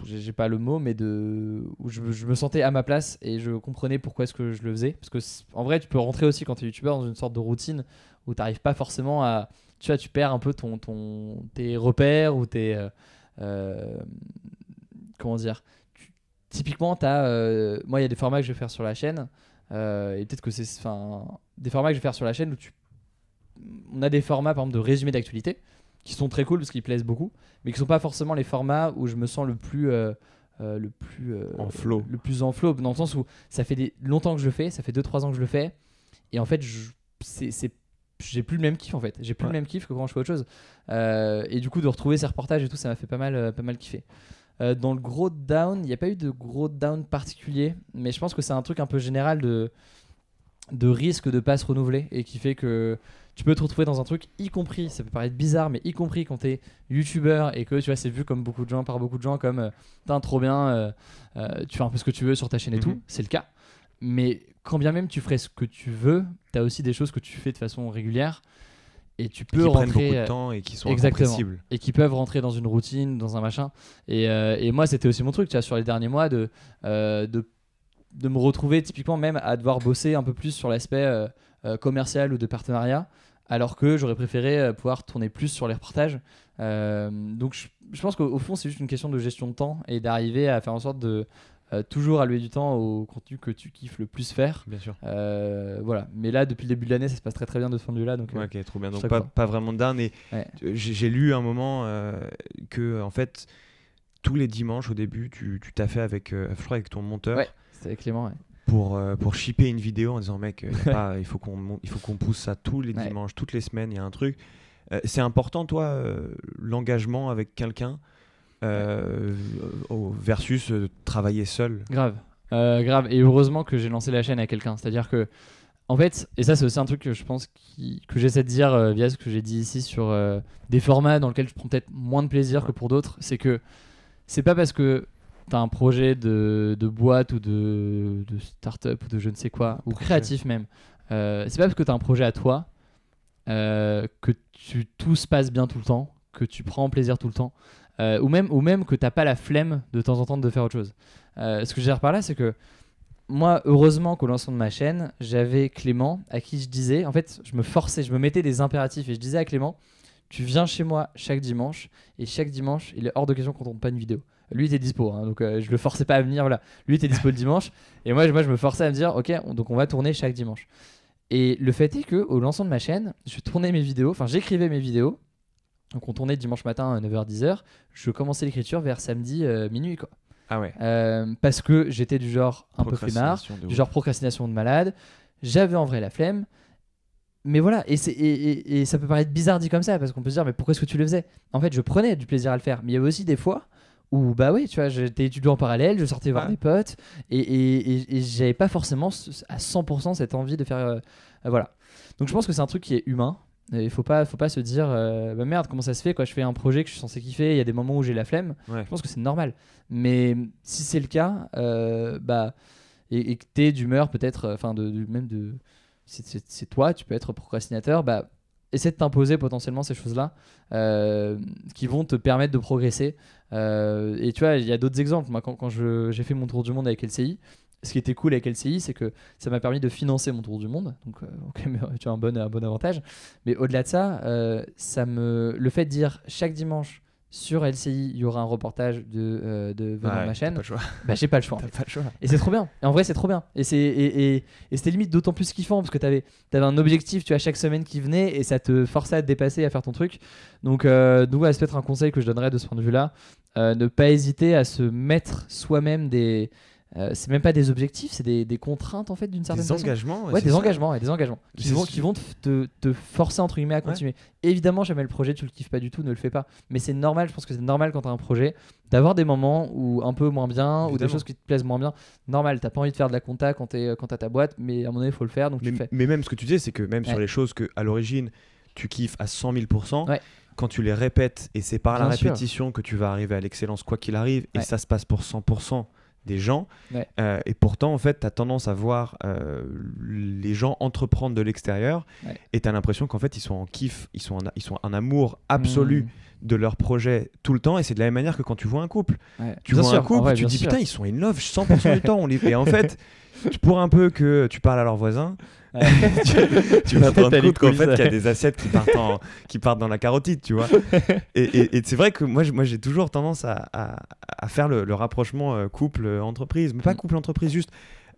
j'ai pas le mot mais de où je, me sentais à ma place et je comprenais pourquoi est-ce que je le faisais parce que en vrai tu peux rentrer aussi quand tu es youtubeur dans une sorte de routine où tu n'arrives pas forcément à tu vois tu perds un peu ton, ton tes repères ou tes comment dire typiquement t'as euh, moi il y a des formats que je vais faire sur la chaîne euh, et peut-être que c'est des formats que je vais faire sur la chaîne où tu on a des formats par exemple de résumé d'actualité qui sont très cool parce qu'ils plaisent beaucoup mais qui sont pas forcément les formats où je me sens le plus euh, le plus En flow. le plus en flow dans le sens où ça fait des, longtemps que je le fais ça fait 2-3 ans que je le fais et en fait je- c'est c'est- j'ai plus le même kiff en fait j'ai plus Ouais. le même kiff que quand je fais autre chose Euh, et du coup de retrouver ces reportages et tout ça m'a fait pas mal pas mal kiffer Euh, dans le gros down il n'y a pas eu de gros down particulier mais je pense que c'est un truc un peu général de de risque de pas se renouveler et qui fait que tu peux te retrouver dans un truc y compris ça peut paraître bizarre mais y compris quand t'es youtubeur et que tu vois c'est vu comme beaucoup de gens par beaucoup de gens comme euh, Putain, trop bien euh, euh, tu fais un peu ce que tu veux sur ta chaîne et Mhm. tout c'est le cas mais quand bien même tu ferais ce que tu veux t'as aussi des choses que tu fais de façon régulière et tu Qui peux prennent beaucoup rentrer de temps et qui sont incompressibles. et qui peuvent rentrer dans une routine, dans un machin. Et, euh, et moi, c'était aussi mon truc, tu vois, sur les derniers mois, de, euh, de, de me retrouver typiquement même à devoir bosser un peu plus sur l'aspect euh, commercial ou de partenariat, alors que j'aurais préféré pouvoir tourner plus sur les reportages. Donc je, je pense qu'au au fond, c'est juste une question de gestion de temps et d'arriver à faire en sorte de euh, toujours allouer du temps au contenu que tu kiffes le plus faire. Bien sûr. Euh, voilà. Mais là, depuis le début de l'année, ça se passe très très bien de ce point de vue-là. Donc, euh, Ouais, ok, trop bien. Donc pas, pas vraiment de down. Et Ouais. j'ai lu un moment que en fait tous les dimanches au début, tu t'as fait avec, je crois avec ton monteur Ouais. c'était avec Clément. ouais. pour euh, pour shipper une vidéo en disant mec, pas- il faut qu'on pousse ça tous les Ouais. dimanches, toutes les semaines. Il y a un truc. Euh, c'est important toi euh, l'engagement avec quelqu'un euh, versus euh, travailler seul. Grave. Euh, grave. Et heureusement que j'ai lancé la chaîne à quelqu'un. C'est-à-dire que, en fait, et ça, c'est aussi un truc que je pense qui- que j'essaie de dire euh, via ce que j'ai dit ici sur des formats dans lesquels je prends peut-être moins de plaisir que pour d'autres. C'est que c'est pas parce que tu as un projet de, de boîte ou de, de start-up ou de je ne sais quoi, ou Projet. créatif même, c'est pas parce que tu as un projet à toi euh, que tu, tout se passe bien tout le temps, que tu prends plaisir tout le temps, euh, ou, même, ou même que t'as pas la flemme de temps en temps de faire autre chose. Euh, ce que je veux dire par là, c'est que moi, heureusement qu'au lancement de ma chaîne, j'avais Clément à qui je disais, en fait, je me forçais, je me mettais des impératifs et je disais à Clément, tu viens chez moi chaque dimanche et chaque dimanche, il est hors de question qu'on tourne pas une vidéo. Lui était dispo, hein, donc euh, je le forçais pas à venir. Voilà, lui était dispo le dimanche et moi, je- me forçais à me dire, ok, on- donc on va tourner chaque dimanche. Et le fait est que au lancement de ma chaîne, je tournais mes vidéos, enfin j'écrivais mes vidéos. Donc on tournait dimanche matin à 9h-10h. Je commençais l'écriture vers samedi euh, minuit quoi. Ah ouais. Euh, parce que j'étais du genre un peu flemmard, du genre procrastination de malade. J'avais en vrai la flemme. Mais voilà, et, c'est- et, et- et ça peut paraître bizarre dit comme ça, parce qu'on peut se dire, mais pourquoi est-ce que tu le faisais? En fait, je prenais du plaisir à le faire. Mais il y avait aussi des fois où, bah oui, tu vois, j'étais étudiant en parallèle, je sortais voir Ouais. des potes, et, j'avais pas forcément à 100% cette envie de faire. euh, voilà. Donc je pense que c'est un truc qui est humain. Il faut pas, faut pas se dire, euh, bah merde, comment ça se fait quoi Je fais un projet que je suis censé kiffer, il y a des moments où j'ai la flemme. Ouais. Je pense que c'est normal. Mais si c'est le cas, euh, bah, et, et que tu es d'humeur peut-être, euh, enfin, de, de- même de. C'est, toi, tu peux être procrastinateur, bah, essaie de t'imposer potentiellement ces choses-là euh, qui vont te permettre de progresser. Et tu vois, il y a d'autres exemples. Moi, quand, quand j'ai fait mon tour du monde avec LCI, ce qui était cool avec LCI, c'est que ça m'a permis de financer mon tour du monde. Donc, euh, mais, tu as un bon, un bon avantage. Mais au-delà de ça, euh, ça me, le fait de dire chaque dimanche sur LCI, il y aura un reportage de, euh, de venant Ouais, ma chaîne, Pas le choix. bah, j'ai pas le choix. en T'as fait. pas le choix. Et c'est trop bien. Et en vrai, c'est trop bien. Et, c'est, et, et, et c'était limite d'autant plus kiffant parce que t'avais, avais un objectif, tu vois, chaque semaine qui venait et ça te forçait à te dépasser, à faire ton truc. Donc, euh, donc ouais, c'est peut-être un conseil que je donnerais de ce point de vue-là. Euh, ne pas hésiter à se mettre soi-même des. Euh, c'est même pas des objectifs, c'est des, des contraintes en fait d'une certaine Des façon. engagements. Ouais, des ça. engagements, ouais, des engagements qui vont, sûr. qui vont te, forcer entre guillemets à continuer. Évidemment, jamais le projet, tu le kiffes pas du tout, ne le fais pas. Mais c'est normal, je pense que c'est normal quand tu as un projet d'avoir des moments où un peu moins bien ou des choses qui te plaisent moins bien. Normal, t'as pas envie de faire de la compta quand t'es quand t'as ta boîte, mais à un moment donné, il faut le faire, donc tu Mais, le fais. mais même ce que tu disais, c'est que même sur les choses que à l'origine tu kiffes à 100 000 Ouais. quand tu les répètes et c'est par la sûr. répétition que tu vas arriver à l'excellence quoi qu'il arrive et ça se passe pour 100% des gens Ouais. Euh, et pourtant en fait tu as tendance à voir euh, les gens entreprendre de l'extérieur Ouais. et tu as l'impression qu'en fait ils sont en kiff ils sont en, ils sont en amour absolu Mmh. de leur projet tout le temps et c'est de la même manière que quand tu vois un couple Ouais. tu Bien vois sûr, un couple vrai, tu dis sûr. putain ils sont in love 100% du temps on les... et en fait tu pour un peu que tu parles à leurs voisins. Tu, tu vas te rendre compte qu'en fait qu'il y a des assiettes qui partent, en- qui partent dans la carotide, tu vois. Et, et- et c'est vrai que moi, j'ai toujours tendance à, à- à faire le, le rapprochement euh, couple-entreprise, mais pas Mm. couple-entreprise, juste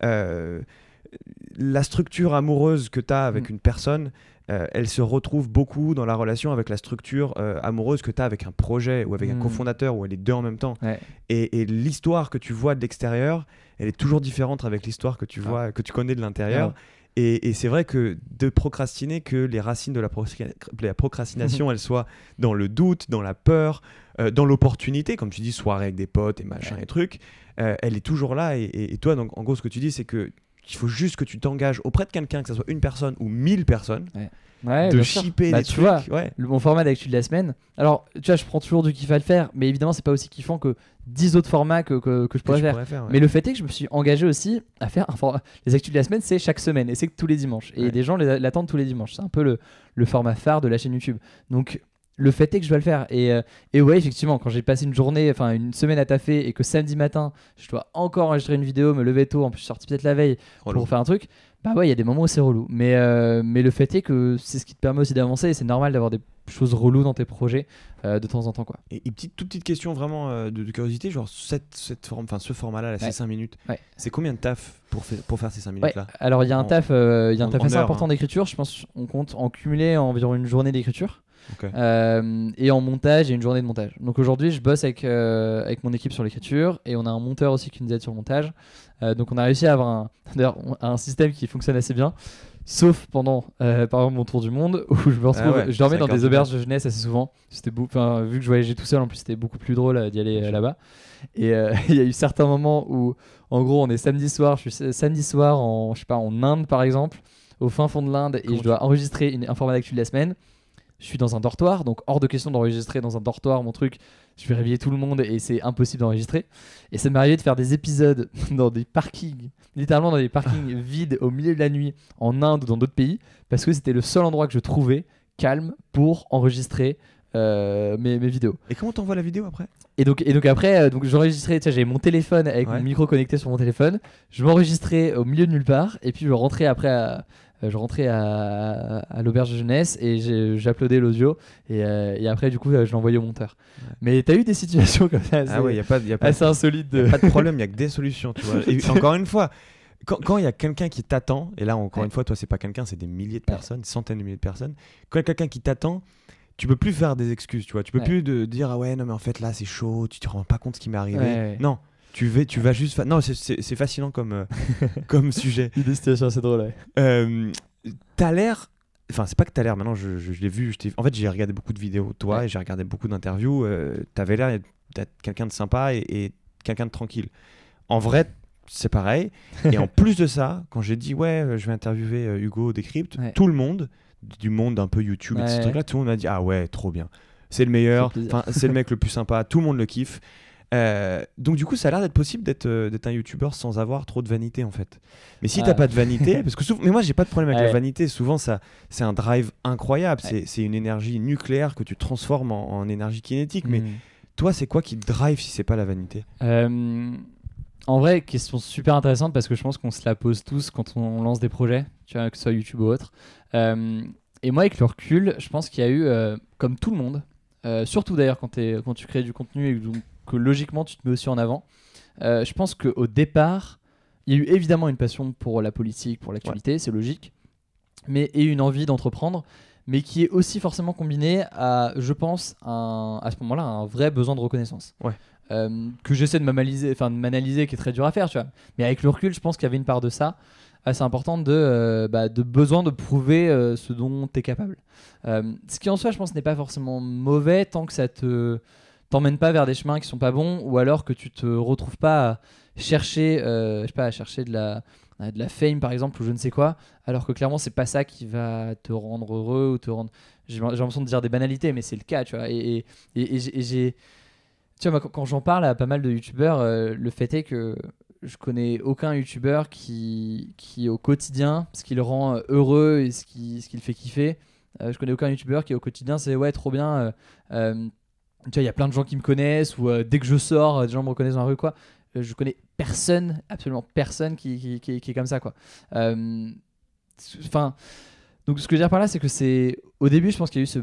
euh, la structure amoureuse que tu as avec Mm. une personne. euh, elle se retrouve beaucoup dans la relation avec la structure euh, amoureuse que tu as avec un projet ou avec un Mm. cofondateur ou les deux en même temps. Ouais. Et, et l'histoire que tu vois de l'extérieur, elle est toujours différente avec l'histoire que tu Ah. vois, que tu connais de l'intérieur. Ouais. Et, et c'est vrai que de procrastiner, que les racines de la, procra- la procrastination, elles soient dans le doute, dans la peur, euh, dans l'opportunité, comme tu dis, soirée avec des potes et machin Ouais. et trucs, euh, elle est toujours là. Et, et- et toi, donc, en gros, ce que tu dis, c'est que il faut juste que tu t'engages auprès de quelqu'un, que ce soit une personne ou mille personnes, Ouais, de shipper Bah, tu trucs. vois, ouais. Le- mon format d'actu de la semaine. Alors, tu vois, je prends toujours du kiff à le faire, mais évidemment, c'est pas aussi kiffant que 10 autres formats que, que, que je pourrais faire. pourrais faire, ouais. Mais le fait est que je me suis engagé aussi à faire un format- les actus de la semaine, c'est chaque semaine et c'est que tous les dimanches. Et des gens les- l'attendent tous les dimanches. C'est un peu le, le format phare de la chaîne YouTube. Donc le fait est que je vais le faire. Et, euh, et ouais, effectivement, quand j'ai passé une journée, enfin une semaine à taffer et que samedi matin, je dois encore enregistrer une vidéo, me lever tôt, en plus je suis sorti peut-être la veille Relou. pour faire un truc, bah ouais, il y a des moments où c'est relou. Mais, euh, mais le fait est que c'est ce qui te permet aussi d'avancer et c'est normal d'avoir des choses reloues dans tes projets euh, de temps en temps. quoi. Et une petite, toute petite question vraiment de, de curiosité, genre cette, cette forme, enfin ce format-là, là, ces Ouais. 5 minutes, Ouais. c'est combien de taf pour, pour faire ces 5 Ouais, minutes-là alors il y a un taf, il y a un taf en assez important hein. d'écriture. Je pense on compte en cumulé environ une journée d'écriture. Euh, et en montage et une journée de montage. Donc aujourd'hui, je bosse avec, euh, avec mon équipe sur l'écriture et on a un monteur aussi qui nous aide sur le montage. Euh, donc on a réussi à avoir un, d'ailleurs, un système qui fonctionne assez bien. Sauf pendant, par exemple, mon tour du monde où je me retrouve, ouais, je dormais dans des auberges de jeunesse assez souvent. C'était beau, vu que je voyageais tout seul, en plus c'était beaucoup plus drôle d'y aller là-bas. Et il y a eu certains moments où, en gros, on est samedi soir, je suis samedi soir en, je sais pas, en Inde par exemple, au fin fond de l'Inde, et je dois enregistrer une, un format d'actu de la semaine. Je suis dans un dortoir, donc hors de question d'enregistrer dans un dortoir mon truc. Je vais réveiller tout le monde et c'est impossible d'enregistrer. Et ça m'est arrivé de faire des épisodes dans des parkings, littéralement dans des parkings vides au milieu de la nuit en Inde ou dans d'autres pays, parce que c'était le seul endroit que je trouvais calme pour enregistrer euh, mes, mes vidéos. Et comment t'envoies la vidéo après? Et donc, et donc après, euh, donc j'enregistrais, tu sais, j'avais mon téléphone avec Ouais. mon micro connecté sur mon téléphone, je m'enregistrais au milieu de nulle part, et puis je rentrais après à, je rentrais à, à l'auberge de jeunesse et j'uploadais l'audio et, euh, et après du coup euh, je l'envoyais au monteur. Mais t'as eu des situations comme ça assez, Ah ouais, il n'y a pas, y a pas, assez insolites y a de... pas de problème, il n'y a que des solutions. Tu vois. Et encore une fois, quand il y a quelqu'un qui t'attend, et là encore Ouais. une fois, toi, c'est pas quelqu'un, c'est des milliers de Ouais. personnes, centaines de milliers de personnes. Quand il y a quelqu'un qui t'attend, tu peux plus faire des excuses, tu vois. Tu peux Ouais. plus de dire, ah ouais, non, mais en fait, là, c'est chaud, tu te rends pas compte ce qui m'est arrivé. Ouais, ouais. Non, tu, vas, tu vas juste. fa- Non, c'est- fascinant comme, euh, comme sujet. situations assez drôles. ouais. Euh, t'as l'air. Enfin, c'est pas que t'as l'air, maintenant je, je- je l'ai vu. je en fait, j'ai regardé beaucoup de vidéos toi Ouais. et j'ai regardé beaucoup d'interviews. euh, T'avais l'air d'être quelqu'un de sympa et, et quelqu'un de tranquille. En vrai, c'est pareil. et en plus de ça, quand j'ai dit, ouais, euh, je vais interviewer euh, Hugo Décrypte, Ouais. tout le monde, du monde un peu YouTube et Ouais. trucs-là, tout le monde m'a dit, ah ouais, trop bien. C'est le meilleur, c'est le mec le plus sympa, tout le monde le kiffe. Euh, donc du coup, ça a l'air d'être possible d'être euh, d'être un youtubeur sans avoir trop de vanité en fait. Mais si t'as pas de vanité, parce que souvent, mais moi j'ai pas de problème avec la vanité. Souvent, ça, c'est un drive incroyable. C'est- une énergie nucléaire que tu transformes en, en énergie kinétique. Mais Mm. toi, c'est quoi qui te drive si c'est pas la vanité? Euh, en vrai, question super intéressante parce que je pense qu'on se la pose tous quand on lance des projets, tu vois, que ce soit YouTube ou autre. Euh, et moi, avec le recul, je pense qu'il y a eu, euh, comme tout le monde, euh, surtout d'ailleurs quand, quand tu crées du contenu et que, que logiquement tu te mets aussi en avant, euh, je pense qu'au départ, il y a eu évidemment une passion pour la politique, pour l'actualité, c'est logique, mais et une envie d'entreprendre, mais qui est aussi forcément combinée à, je pense, un- à ce moment-là, un vrai besoin de reconnaissance. Ouais. Euh, que j'essaie de m'analyser, enfin de m'analyser, qui est très dur à faire, tu vois. Mais avec le recul, je pense qu'il y avait une part de ça assez importante de, euh, bah, de besoin de prouver euh, ce dont tu es capable. Ce qui en soi, je pense, n'est pas forcément mauvais tant que ça te t'emmène pas vers des chemins qui sont pas bons ou alors que tu te retrouves pas à chercher, euh, je sais pas, à chercher de la de la fame par exemple ou je ne sais quoi, alors que clairement c'est pas ça qui va te rendre heureux ou te rendre. J'ai l'impression de dire des banalités, mais c'est le cas, tu vois. Et, et, j'ai- tu vois, moi, quand, j'en parle à pas mal de youtubeurs, euh, le fait est que je connais aucun youtubeur qui, qui au quotidien, ce qui le rend euh, heureux et ce qui, ce qui le fait kiffer, euh, je connais aucun youtubeur qui au quotidien c'est ouais trop bien. Tu vois, il y a plein de gens qui me connaissent ou euh, dès que je sors, euh, des gens me reconnaissent dans la rue quoi. Euh, je connais personne, absolument personne qui, qui, qui- qui est comme ça quoi. Euh, Enfin, donc ce que je veux dire par là, c'est que c'est au début, je pense qu'il y a eu ce,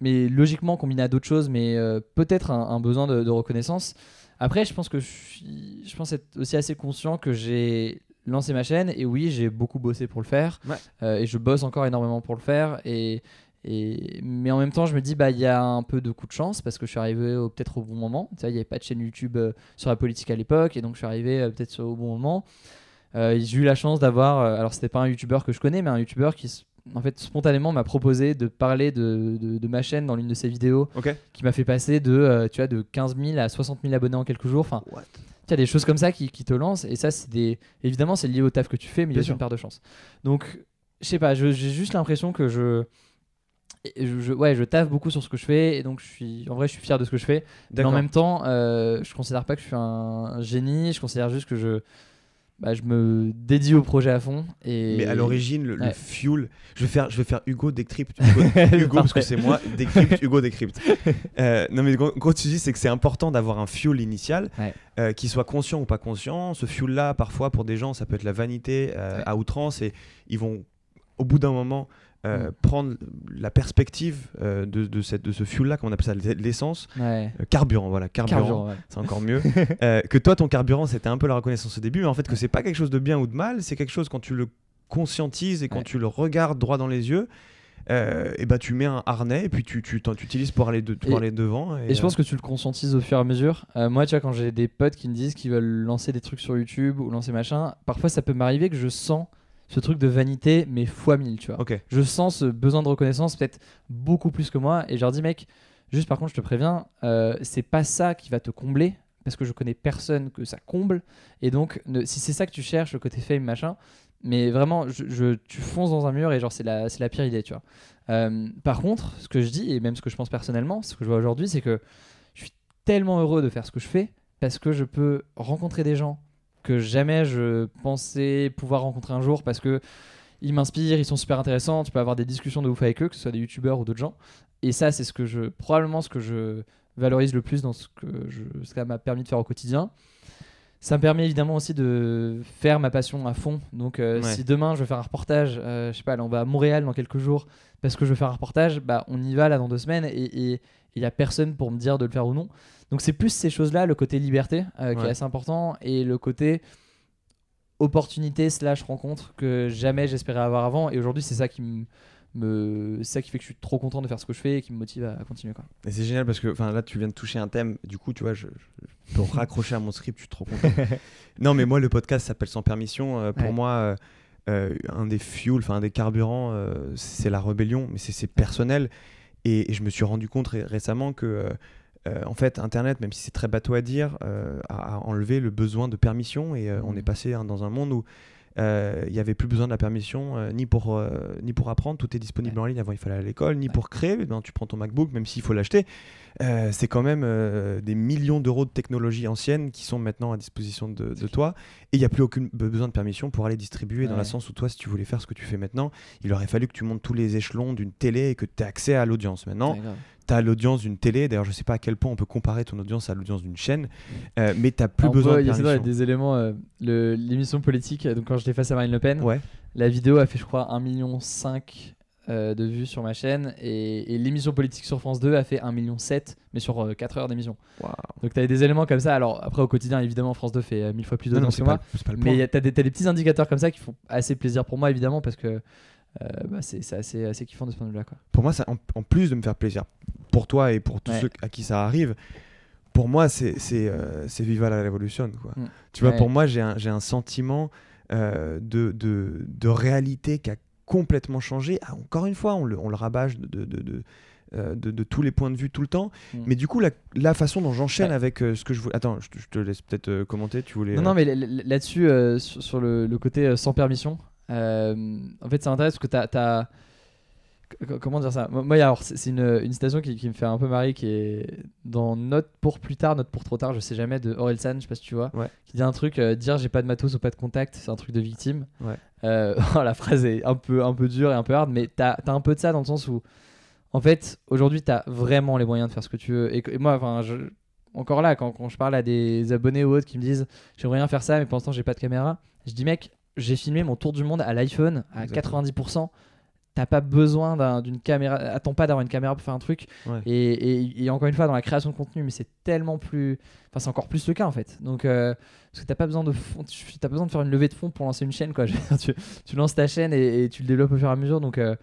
mais logiquement combiné à d'autres choses, mais peut-être un, un besoin de, de reconnaissance. Après, je pense que je suis, je pense être aussi assez conscient que j'ai lancé ma chaîne et oui, j'ai beaucoup bossé pour le faire Ouais. Et je bosse encore énormément pour le faire et et, mais en même temps, je me dis, bah, il y a un peu de coup de chance parce que je suis arrivé peut-être au bon moment. Tu Il n'y avait pas de chaîne YouTube euh, sur la politique à l'époque et donc je suis arrivé euh, peut-être au bon moment. Euh, j'ai eu la chance d'avoir, alors c'était pas un youtubeur que je connais, mais un youtubeur qui en fait spontanément m'a proposé de parler de, de- de ma chaîne dans l'une de ses vidéos, qui m'a fait passer de, tu vois, de 15 000 à 60 000 abonnés en quelques jours. Enfin, tu as des choses comme ça qui, qui te lancent et ça, c'est des, évidemment, c'est lié au taf que tu fais, mais il y a une part de chance. Donc, je sais pas, j'ai juste l'impression que je, je, je- ouais, je taffe beaucoup sur ce que je fais et donc je suis, en vrai, je suis fier de ce que je fais. Mais en même temps, euh, je considère pas que je suis un, un génie. Je considère juste que je, bah, je me dédie au projet à fond. Et Mais à l'origine, le, fuel, je vais faire, je vais faire Hugo Décrypte. Hugo, Hugo, parce que c'est moi, Décrypte, Hugo Décrypte. Euh, non, mais gros, tu dis, c'est que c'est important d'avoir un fuel initial, Ouais. euh, qu'il soit conscient ou pas conscient. Ce fuel-là, parfois, pour des gens, ça peut être la vanité euh, Ouais. à outrance et ils vont, au bout d'un moment, euh, Mm. prendre la perspective euh, de, de, cette, de ce fuel-là, qu'on appelle ça l'essence. Ouais. Euh, carburant, voilà, carburant, Carburant, ouais. c'est encore mieux. Que toi, ton carburant, c'était un peu la reconnaissance au début, mais en fait, que c'est pas quelque chose de bien ou de mal, c'est quelque chose quand tu le conscientises et quand Ouais. tu le regardes droit dans les yeux. et bah tu mets un harnais et puis tu tu t'en- tu utilises pour aller de, pour Et- aller devant et, Et je pense que tu le conscientises au fur et à mesure. Moi, tu vois, quand j'ai des potes qui me disent qu'ils veulent lancer des trucs sur YouTube ou lancer machin, parfois ça peut m'arriver que je sens ce truc de vanité, mais fois mille, tu vois. Je sens ce besoin de reconnaissance peut-être beaucoup plus que moi. Et je leur dis, mec, juste par contre, je te préviens, euh, c'est pas ça qui va te combler. Parce que je connais personne que ça comble. Et donc, ne- si c'est ça que tu cherches, le côté fame, machin, mais vraiment, je, je- tu fonces dans un mur et genre, c'est la, c'est la pire idée, tu vois. Euh, par contre, ce que je dis, et même ce que je pense personnellement, ce que je vois aujourd'hui, c'est que je suis tellement heureux de faire ce que je fais parce que je peux rencontrer des gens que jamais je pensais pouvoir rencontrer un jour parce que ils m'inspirent, ils sont super intéressants, tu peux avoir des discussions de ouf avec eux, que ce soit des youtubeurs ou d'autres gens. Et ça, c'est ce que je, probablement ce que je valorise le plus dans ce que je, ce que ça m'a permis de faire au quotidien. Ça me permet évidemment aussi de faire ma passion à fond. Donc, euh, Ouais. si demain je veux faire un reportage, euh, je sais pas, là, on va à Montréal dans quelques jours parce que je veux faire un reportage, bah, on y va là dans deux semaines et il y a personne pour me dire de le faire ou non. Donc, c'est plus ces choses-là, le côté liberté euh, qui Ouais. est assez important et le côté opportunité slash rencontre que jamais j'espérais avoir avant. Et aujourd'hui, c'est ça qui me. me- c'est ça qui fait que je suis trop content de faire ce que je fais et qui me motive à, à continuer. Quoi. Et c'est génial parce que enfin, là, tu viens de toucher un thème. Du coup, tu vois, je, je peux raccrocher à mon script. Je suis trop content. non, mais moi, le podcast s'appelle Sans Permission. Euh, pour Ouais. moi, euh, euh, un des fuels, enfin, un des carburants, euh, c'est la rébellion. Mais c'est c'est personnel. Et, et je me suis rendu compte ré- récemment que. Euh, en fait, Internet, même si c'est très bateau à dire, euh, a, a enlevé le besoin de permission et euh, on est passé hein, dans un monde où il n'y avait plus besoin de la permission ni, pour, ni pour apprendre, tout est disponible en ligne. Avant, il fallait aller à l'école, ni pour créer. Eh ben, tu prends ton MacBook, même s'il faut l'acheter. C'est quand même des millions d'euros de technologies anciennes qui sont maintenant à disposition de, de toi. Et il n'y a plus aucun besoin de permission pour aller distribuer, dans le sens où toi, si tu voulais faire ce que tu fais maintenant, il aurait fallu que tu montes tous les échelons d'une télé et que tu aies accès à l'audience. Maintenant. Tu as l'audience d'une télé. D'ailleurs, je sais pas à quel point on peut comparer ton audience à l'audience d'une chaîne, euh, mais tu plus Alors, besoin de il y a- des éléments. euh, L'émission politique, euh, donc quand j'étais face à Marine Le Pen, Ouais. la vidéo a fait, je crois, 1,5 million euh, de vues sur ma chaîne. Et, et l'émission politique sur France 2 a fait 1,7 million, mais sur 4 heures d'émission. Donc tu as des éléments comme ça. Alors après, au quotidien, évidemment, France 2 fait euh, mille fois plus d'audience c'est que moi. le. Mais tu as, des t'as des petits indicateurs comme ça qui font assez plaisir pour moi, évidemment, parce que euh, bah, c'est assez, assez kiffant de ce point de vue-là. quoi. pour moi, ça, en, en plus de me faire plaisir pour toi et pour tous Ouais. ceux à qui ça arrive, pour moi, c'est euh, Viva la Révolution. Quoi. Mm. Tu vois, Ouais. pour moi, j'ai un, un sentiment euh, de, de, de réalité qui a complètement changé. Ah, encore une fois, on le, on le rabâche de, de, de, de, euh, de- de tous les points de vue tout le temps. Mm. Mais du coup, la, la façon dont j'enchaîne Ouais. avec euh, ce que je voulais. Attends, je, te- je te laisse peut-être euh, commenter. Tu voulais. Non, non, mais là-dessus, sur, sur le, le côté sans permission, en fait, ça m'intéresse parce que tu as. Comment dire ça? Moi, alors, c'est une, une citation qui, qui me fait un peu marrer, qui est dans Note pour plus tard, Note pour trop tard, je sais jamais, de Orelsan, je sais pas si tu vois, Ouais. qui dit un truc euh, dire j'ai pas de matos ou pas de contact, c'est un truc de victime. Ouais. Euh, la phrase est un peu, un peu dure et un peu hard, mais t'as as un peu de ça dans le sens où, en fait, aujourd'hui, t'as vraiment les moyens de faire ce que tu veux. Et, moi, enfin, je, encore là, quand, quand je parle à des abonnés ou autres qui me disent j'aimerais bien faire ça, mais pour l'instant j'ai pas de caméra, je dis mec, j'ai filmé mon tour du monde à l'iPhone à Exactement. 90%. T'as pas besoin d'un- d'une caméra, attends pas d'avoir une caméra pour faire un truc. Ouais. Et, et- et encore une fois, dans la création de contenu, mais c'est tellement plus. Enfin, c'est encore plus le cas en fait. Donc, euh, parce que t'as pas besoin de fond, pas besoin de faire une levée de fonds pour lancer une chaîne quoi. Tu, tu lances ta chaîne et, et tu le développes au fur et à mesure. Donc, euh,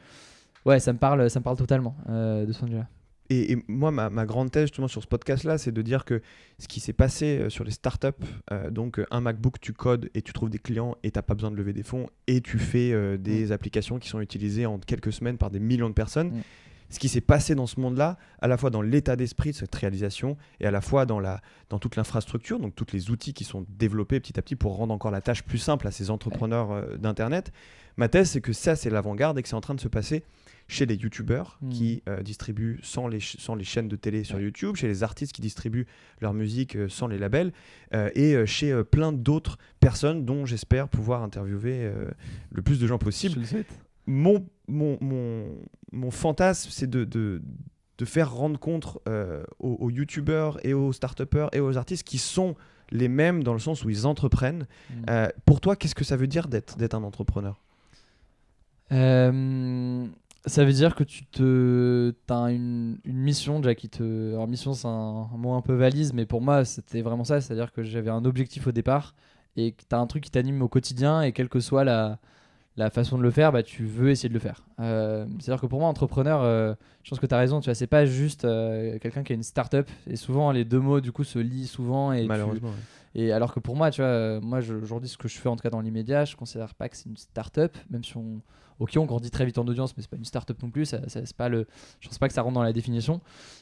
ouais, ça me parle, ça me parle totalement euh, de ce point de vue-là. Et, et moi, ma, ma grande thèse justement sur ce podcast-là, c'est de dire que ce qui s'est passé euh, sur les startups, euh, donc euh, un MacBook, tu codes et tu trouves des clients et tu n'as pas besoin de lever des fonds et tu fais euh, des applications qui sont utilisées en quelques semaines par des millions de personnes. Mm. Ce qui s'est passé dans ce monde-là, à la fois dans l'état d'esprit de cette réalisation et à la fois dans, la, dans toute l'infrastructure, donc tous les outils qui sont développés petit à petit pour rendre encore la tâche plus simple à ces entrepreneurs euh, d'Internet. Ma thèse, c'est que ça, c'est l'avant-garde et que c'est en train de se passer chez les youtubeurs Mm. qui euh, distribuent sans les, sans les chaînes de télé sur Ouais. YouTube, chez les artistes qui distribuent leur musique euh, sans les labels, euh, et chez plein d'autres personnes dont j'espère pouvoir interviewer le plus de gens possible. Je le souhaite. Mon, mon, mon, mon fantasme, c'est de, de, de faire rendre compte aux, aux youtubeurs et aux start et aux artistes qui sont les mêmes dans le sens où ils entreprennent. Mm. Euh, pour toi, qu'est-ce que ça veut dire d'être d'être un entrepreneur? Euh, ça veut dire que tu te as une, une mission déjà qui te alors mission c'est un, mot un peu valise mais pour moi c'était vraiment ça c'est à dire que j'avais un objectif au départ et que tu as un truc qui t'anime au quotidien et quelle que soit la, la façon de le faire bah, tu veux essayer de le faire Euh, c'est à dire que pour moi entrepreneur euh, je pense que tu as raison tu vois c'est pas juste euh, quelqu'un qui a une start-up et souvent les deux mots du coup se lient souvent et tu- Malheureusement. ouais. Et alors que pour moi, tu vois, euh, moi aujourd'hui, ce que je fais en tout cas dans l'immédiat, je considère pas que c'est une start-up, même si on, ok, on grandit très vite en audience, mais c'est pas une start-up non plus. Ça, ça- pas le, je pense pas que ça rentre dans la définition.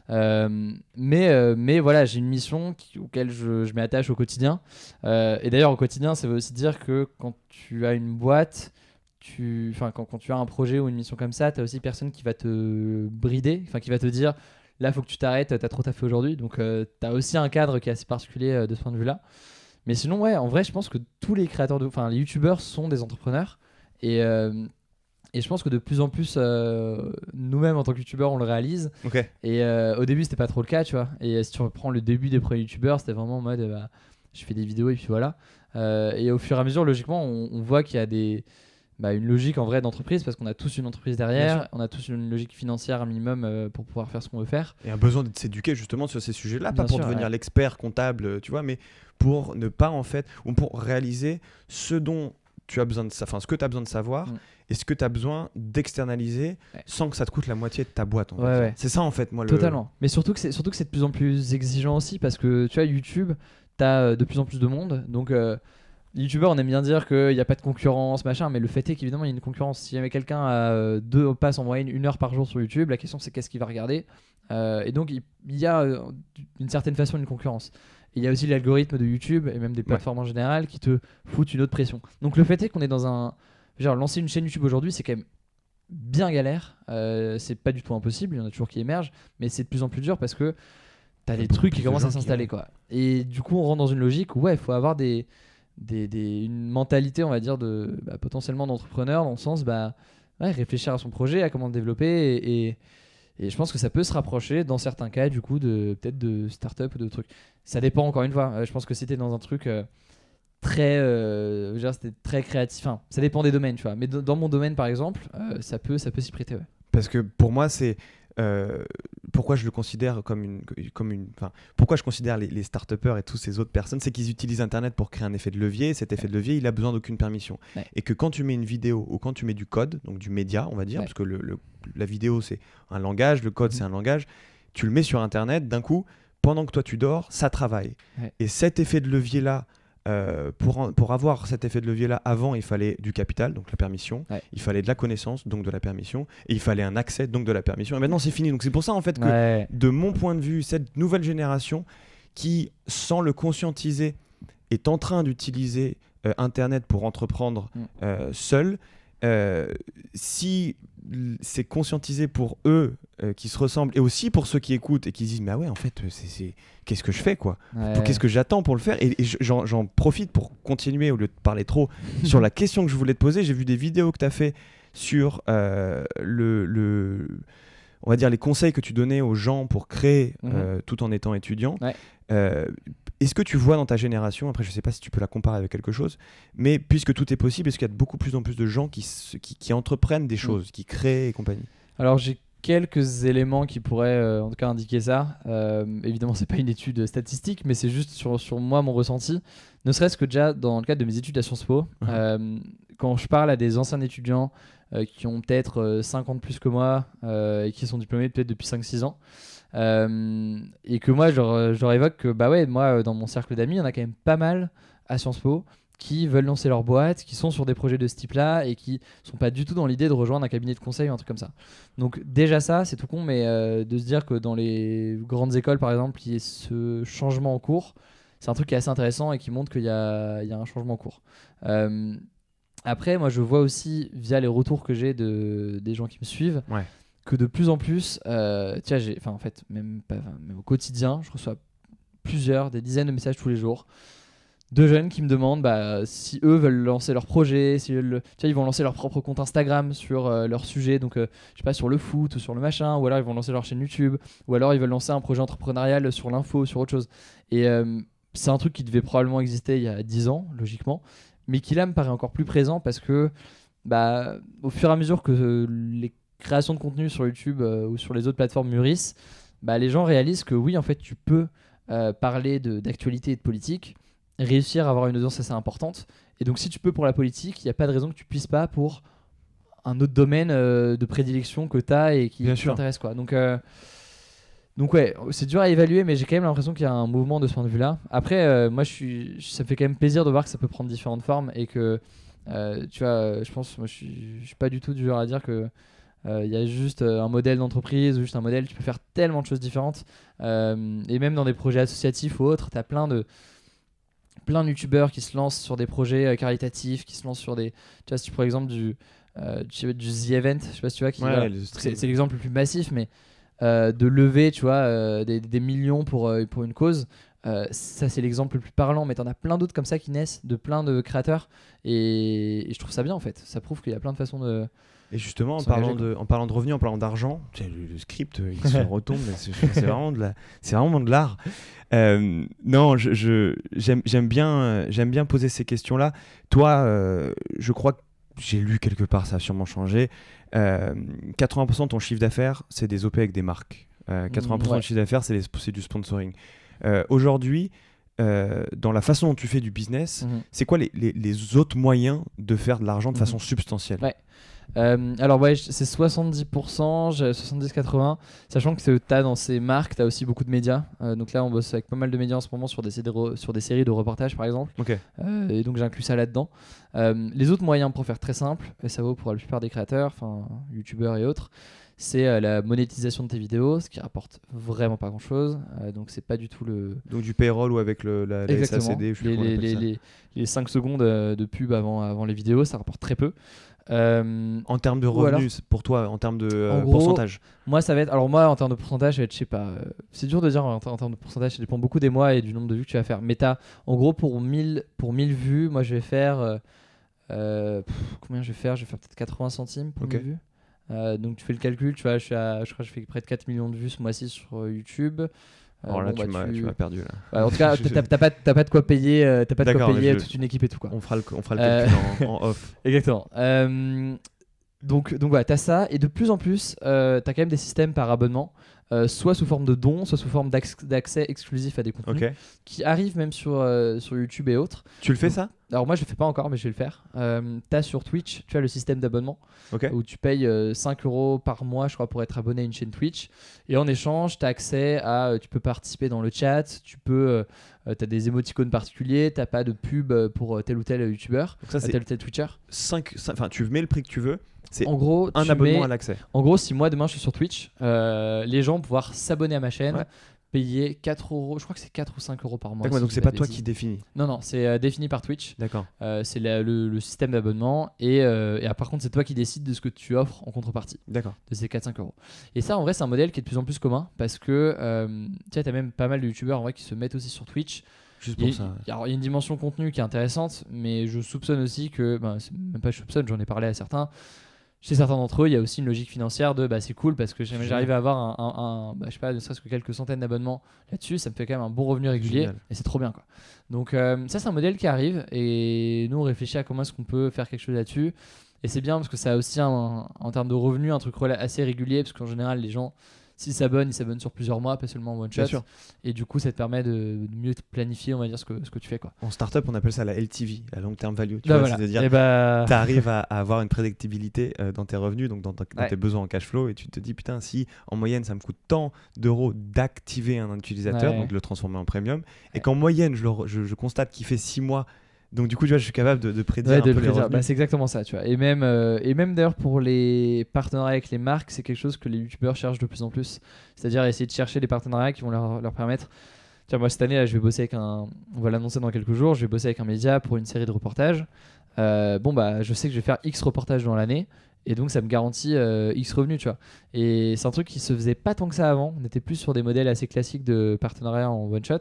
Euh, mais, euh, mais voilà, j'ai une mission qui, auquel je, je m'attache au quotidien. Et d'ailleurs, au quotidien, ça veut aussi dire que quand tu as une boîte, tu, quand, quand tu as un projet ou une mission comme ça, tu as aussi personne qui va te brider, enfin, qui va te dire là, faut que tu t'arrêtes, t'as trop taffé aujourd'hui. Donc, tu as aussi un cadre qui est assez particulier euh, de ce point de vue-là. Mais sinon, ouais, en vrai, je pense que tous les créateurs de. Enfin, les youtubeurs sont des entrepreneurs. Et, euh, et je pense que de plus en plus, euh, nous-mêmes en tant que youtubeurs, on le réalise. Ok. Et euh, au début, c'était pas trop le cas, tu vois. Et euh, si tu reprends le début des premiers youtubeurs, c'était vraiment en mode. euh, bah, je fais des vidéos et puis voilà. et au fur et à mesure, logiquement, on, on voit qu'il y a des, bah, une logique en vrai d'entreprise parce qu'on a tous une entreprise derrière, on a tous une logique financière un minimum euh, pour pouvoir faire ce qu'on veut faire. Et un besoin de s'éduquer justement sur ces sujets-là, pas pour devenir l'expert comptable, tu vois, mais pour ne pas en fait, ou pour réaliser ce dont tu as besoin de enfin ce que tu as besoin de savoir mm. et ce que tu as besoin d'externaliser sans que ça te coûte la moitié de ta boîte. C'est ça en fait, moi. Totalement. Mais surtout que c'est surtout que c'est de plus en plus exigeant aussi parce que tu vois YouTube, tu as euh, de plus en plus de monde, donc euh, youtubeurs, on aime bien dire qu'il n'y a pas de concurrence, machin, mais le fait est qu'évidemment, il y a une concurrence. Si jamais quelqu'un a euh, deux passes en moyenne une heure par jour sur YouTube, la question c'est qu'est-ce qu'il va regarder. Euh, et donc, il y a euh, d'une certaine façon une concurrence. il y a aussi l'algorithme de YouTube et même des plateformes en général qui te foutent une autre pression. Donc, le fait est qu'on est dans un. Genre, lancer une chaîne YouTube aujourd'hui, c'est quand même bien galère. c'est pas du tout impossible, il y en a toujours qui émergent, mais c'est de plus en plus dur parce que t'as des trucs qui commencent à s'installer, quoi. Et du coup, on rentre dans une logique où, ouais, il faut avoir des des, une mentalité, on va dire, de bah, potentiellement d'entrepreneur, dans le sens, bah, réfléchir à son projet, à comment le développer. Et, je pense que ça peut se rapprocher, dans certains cas, du coup, de peut-être de start-up ou de trucs. Ça dépend, encore une fois. Euh, je pense que c'était dans un truc euh, très, euh, très créatif. Ça dépend des domaines, tu vois. Mais dans mon domaine, par exemple, ça peut, ça peut s'y prêter. Parce que pour moi, c'est euh, pourquoi je le considère comme une, comme une, enfin, pourquoi je considère les, les start et toutes ces autres personnes, c'est qu'ils utilisent Internet pour créer un effet de levier. cet effet de levier, il a besoin d'aucune permission. Et que quand tu mets une vidéo ou quand tu mets du code, donc du média, on va dire, parce que le, la vidéo c'est un langage, le code mm. c'est un langage, tu le mets sur Internet, d'un coup, pendant que toi tu dors, ça travaille. Et cet effet de levier là euh, pour, pour avoir cet effet de levier-là, avant, il fallait du capital, donc la permission. Il fallait de la connaissance, donc de la permission. Et il fallait un accès, donc de la permission. Et maintenant, c'est fini. Donc c'est pour ça, en fait, que de mon point de vue, cette nouvelle génération qui, sans le conscientiser, est en train d'utiliser euh, Internet pour entreprendre mm. euh, seul, si c'est conscientisé pour eux euh, qui se ressemblent et aussi pour ceux qui écoutent et qui disent mais ah ouais en fait c'est qu'est-ce que je fais quoi? Qu'est-ce que j'attends pour le faire? Et, j'en profite pour continuer au lieu de parler trop sur la question que je voulais te poser. J'ai vu des vidéos que tu as fait sur euh, le, le, on va dire les conseils que tu donnais aux gens pour créer mhm. euh, tout en étant étudiant est-ce que tu vois dans ta génération, après je ne sais pas si tu peux la comparer avec quelque chose, mais puisque tout est possible, est-ce qu'il y a de beaucoup plus en plus de gens qui, qui, entreprennent des mm. choses, qui créent et compagnie? Alors j'ai quelques éléments qui pourraient euh, en tout cas indiquer ça. Euh, évidemment, c'est pas une étude statistique, mais c'est juste sur, sur moi mon ressenti. Ne serait-ce que déjà dans le cadre de mes études à Sciences Po, uh-huh. euh, quand je parle à des anciens étudiants qui ont peut-être 50 plus que moi et qui sont diplômés peut-être depuis 5-6 ans, euh, et que moi, je leur, évoque que, bah ouais, moi, dans mon cercle d'amis, il y en a quand même pas mal à Sciences Po qui veulent lancer leur boîte, qui sont sur des projets de ce type-là et qui sont pas du tout dans l'idée de rejoindre un cabinet de conseil ou un truc comme ça. Donc déjà ça, c'est tout con, mais euh, de se dire que dans les grandes écoles, par exemple, il y ait ce changement en cours, c'est un truc qui est assez intéressant et qui montre qu'il y, a, un changement en cours. Euh, après, moi, je vois aussi, via les retours que j'ai de, des gens qui me suivent, que de plus en plus, euh, tiens, enfin en fait, même, au quotidien, je reçois plusieurs, des dizaines de messages tous les jours de jeunes qui me demandent bah, si eux veulent lancer leur projet, si ils vont lancer leur propre compte Instagram sur euh, leur sujet, donc euh, je sais pas sur le foot ou sur le machin, ou alors ils vont lancer leur chaîne YouTube, ou alors ils veulent lancer un projet entrepreneurial sur l'info, sur autre chose. Et c'est un truc qui devait probablement exister il y a 10 ans, logiquement, mais qui là me paraît encore plus présent parce que bah, au fur et à mesure que les création de contenu sur YouTube euh, ou sur les autres plateformes mûrissent, bah, les gens réalisent que oui, en fait, tu peux euh, parler d'actualité et de politique, réussir à avoir une audience assez importante. Et donc, si tu peux pour la politique, il n'y a pas de raison que tu puisses pas pour un autre domaine euh, de prédilection que tu as et qui t'intéresse. Quoi. Donc, donc, ouais, c'est dur à évaluer, mais j'ai quand même l'impression qu'il y a un mouvement de ce point de vue-là. Après, moi, je suis, ça me fait quand même plaisir de voir que ça peut prendre différentes formes et que, tu vois, je pense, moi, je suis, je suis pas du tout du genre à dire que il euh, y a juste euh, un modèle d'entreprise ou juste un modèle, tu peux faire tellement de choses différentes. Euh, et même dans des projets associatifs ou autres, tu as plein de plein de youtubeurs qui se lancent sur des projets caritatifs, qui se lancent sur des. Tu vois, si tu prends l'exemple du, du, du, The Event, je sais pas si tu vois, qui, c'est l'exemple le plus massif, mais de lever, tu vois, des, des, millions pour, pour une cause. Ça, c'est l'exemple le plus parlant, mais t'en as plein d'autres comme ça qui naissent de plein de créateurs. Et, et je trouve ça bien en fait. Ça prouve qu'il y a plein de façons de. Et justement, en parlant, de, en parlant de revenus, en parlant d'argent, le, le script, euh, il se retombe, c'est vraiment de la- l'art. Euh, non, je- je- j'aime j'aime bien, euh, j'aime bien poser ces questions-là. Toi, euh, je crois que j'ai lu quelque part, ça a sûrement changé. Euh, 80% de ton chiffre d'affaires, c'est des OP avec des marques. Euh, 80% ouais. de chiffre d'affaires, c'est du sponsoring. Euh, Aujourd'hui, euh, dans la façon dont tu fais du business, Mhm. c'est quoi les, les- les autres moyens de faire de l'argent de Mhm. façon substantielle? Ouais. Euh, alors ouais, c'est 70%, j'ai 70-80%, sachant que tu as dans ces marques, tu as aussi beaucoup de médias. Euh, donc là, on bosse avec pas mal de médias en ce moment sur des, séries de re- sur des séries de reportages, par exemple. Ok. Euh, et donc j'inclus ça là-dedans. Les autres moyens pour faire très simple, et ça vaut pour la plupart des créateurs, enfin youtubeurs et autres, c'est la monétisation de tes vidéos, ce qui rapporte vraiment pas grand-chose. Euh, donc c'est pas du tout le... Donc du payroll ou avec le, la, la Exactement. SACD, je sais les, les, les, ça. les- les 5 secondes de pub avant, avant les vidéos, ça rapporte très peu. Euh, En termes de alors- revenus, pour toi, en termes de euh, En gros, pourcentage. Moi, ça va être. Alors, moi, en termes de pourcentage, ça va être, je sais pas. euh, c'est dur de dire en, en termes de pourcentage, ça dépend beaucoup des mois et du nombre de vues que tu vas faire. Mais t'as, en gros, pour 1000, pour 1000 vues, moi, je vais faire. pff, combien je vais faire? Je vais faire peut-être 80 centimes pour Ok. 1000 vues. Donc, tu fais le calcul, tu vois, je, suis à- je crois que je fais près de 4 millions de vues ce mois-ci sur YouTube. Euh, Alors là, bon, tu bah, m'as tu m'as perdu. Là. Ouais, en tout cas, t'as pas, t'as pas de quoi payer, euh, t'as pas de quoi payer je- toute une équipe et tout, quoi. On fera le, on fera le Euh, calcul en, en off. Exactement. Donc, donc voilà, t'as ça. Et de plus en plus, t'as quand même des systèmes par abonnement, euh, soit sous forme de dons, soit sous forme d'acc- d'accès exclusif à des contenus, qui arrivent même sur, euh, sur YouTube et autres. Tu le fais ça? Alors moi, je le fais pas encore, mais je vais le faire. Euh, t'as sur Twitch, tu as le système d'abonnement, où tu payes euh, 5 euros par mois, je crois, pour être abonné à une chaîne Twitch. Et en échange, tu as accès à. euh, tu peux participer dans le chat, tu peux. Euh, tu as des émoticônes particuliers, t'as pas de pub euh, pour euh, tel ou tel youtubeur, euh, tel ou tel Twitcher. 5. Enfin, tu mets le prix que tu veux. C'est En gros, un tu abonnement mets- à l'accès. En gros, si moi demain je suis sur Twitch, euh, les gens pouvoir s'abonner à ma chaîne, Ouais. payer 4 euros, je crois que c'est 4 ou 5 euros par mois. D'accord, si donc c'est pas toi qui définis. Non, non, c'est euh, défini par Twitch. D'accord. Euh, c'est le, le système d'abonnement. Et, euh, et ah, par contre, c'est toi qui décides de ce que tu offres en contrepartie D'accord. de ces 4-5 euros. Et ça, en vrai, c'est un modèle qui est de plus en plus commun parce que euh, tu t'as même pas mal de youtubeurs en vrai qui se mettent aussi sur Twitch. Juste Il pour a, ça. il y a- alors, il y a une dimension contenu qui est intéressante, mais je soupçonne aussi que, ben, même pas je soupçonne, j'en ai parlé à certains. Chez certains d'entre eux, il y a aussi une logique financière de bah, c'est cool parce que jamais j'arrive à avoir un, un- un- bah, je sais pas, ne serait-ce que quelques centaines d'abonnements là-dessus, ça me fait quand même un bon revenu régulier Génial. et c'est trop bien quoi. Donc euh, ça c'est un modèle qui arrive et nous on réfléchit à comment est-ce qu'on peut faire quelque chose là-dessus et c'est bien parce que ça a aussi un- en termes de revenus un truc assez régulier parce qu'en général les gens s'ils s'abonnent ils s'abonnent sur plusieurs mois pas seulement en one shot et du coup ça te permet de, de mieux planifier on va dire ce que, ce que tu fais quoi. En startup, on appelle ça la LTV, la long term value. Tu Bah, vois, voilà. c'est-à-dire Et bah, tu arrives à, à avoir une prédictibilité euh, dans tes revenus, donc dans, ta- dans Ouais. tes besoins en cash flow, et tu te dis, putain, si en moyenne ça me coûte tant d'euros d'activer un utilisateur, Ouais. donc de le transformer en premium, et qu'en moyenne je, le re- je- je constate qu'il fait 6 mois, donc du coup, tu vois, je suis capable de, de prédire Ouais, un peu le prédire. Bah, c'est exactement ça, tu vois. Et même, euh, et même d'ailleurs pour les partenariats avec les marques, c'est quelque chose que les youtubeurs cherchent de plus en plus. C'est-à-dire essayer de chercher des partenariats qui vont leur, leur permettre. Tiens, moi cette année, là, je vais bosser avec un. On va l'annoncer dans quelques jours. Je vais bosser avec un média pour une série de reportages. Euh, bon, bah, je sais que je vais faire X reportages dans l'année. Et donc, ça me garantit euh, X revenus, tu vois. Et c'est un truc qui se faisait pas tant que ça avant. On était plus sur des modèles assez classiques de partenariat en one shot.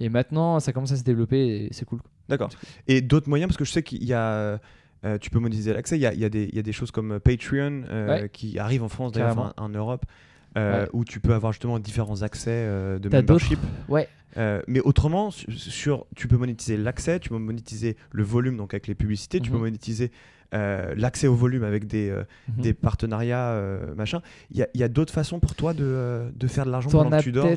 Et maintenant, ça commence à se développer et c'est cool. D'accord. Et d'autres moyens, parce que je sais qu'il y a. euh, tu peux monétiser l'accès. Il y a, il des- il y a des choses comme Patreon euh, Ouais. qui arrivent en France, d'ailleurs, enfin, en Europe, euh, Ouais. où tu peux avoir justement différents accès de membership. Ouais. Mais autrement, su- sur, tu peux monétiser l'accès, tu peux monétiser le volume, donc avec les publicités, tu peux Mhm. monétiser euh, l'accès au volume avec des, euh, Mhm. des partenariats, euh, machin. Il y a, d'autres façons pour toi de, de faire de l'argent pendant as que tu dors?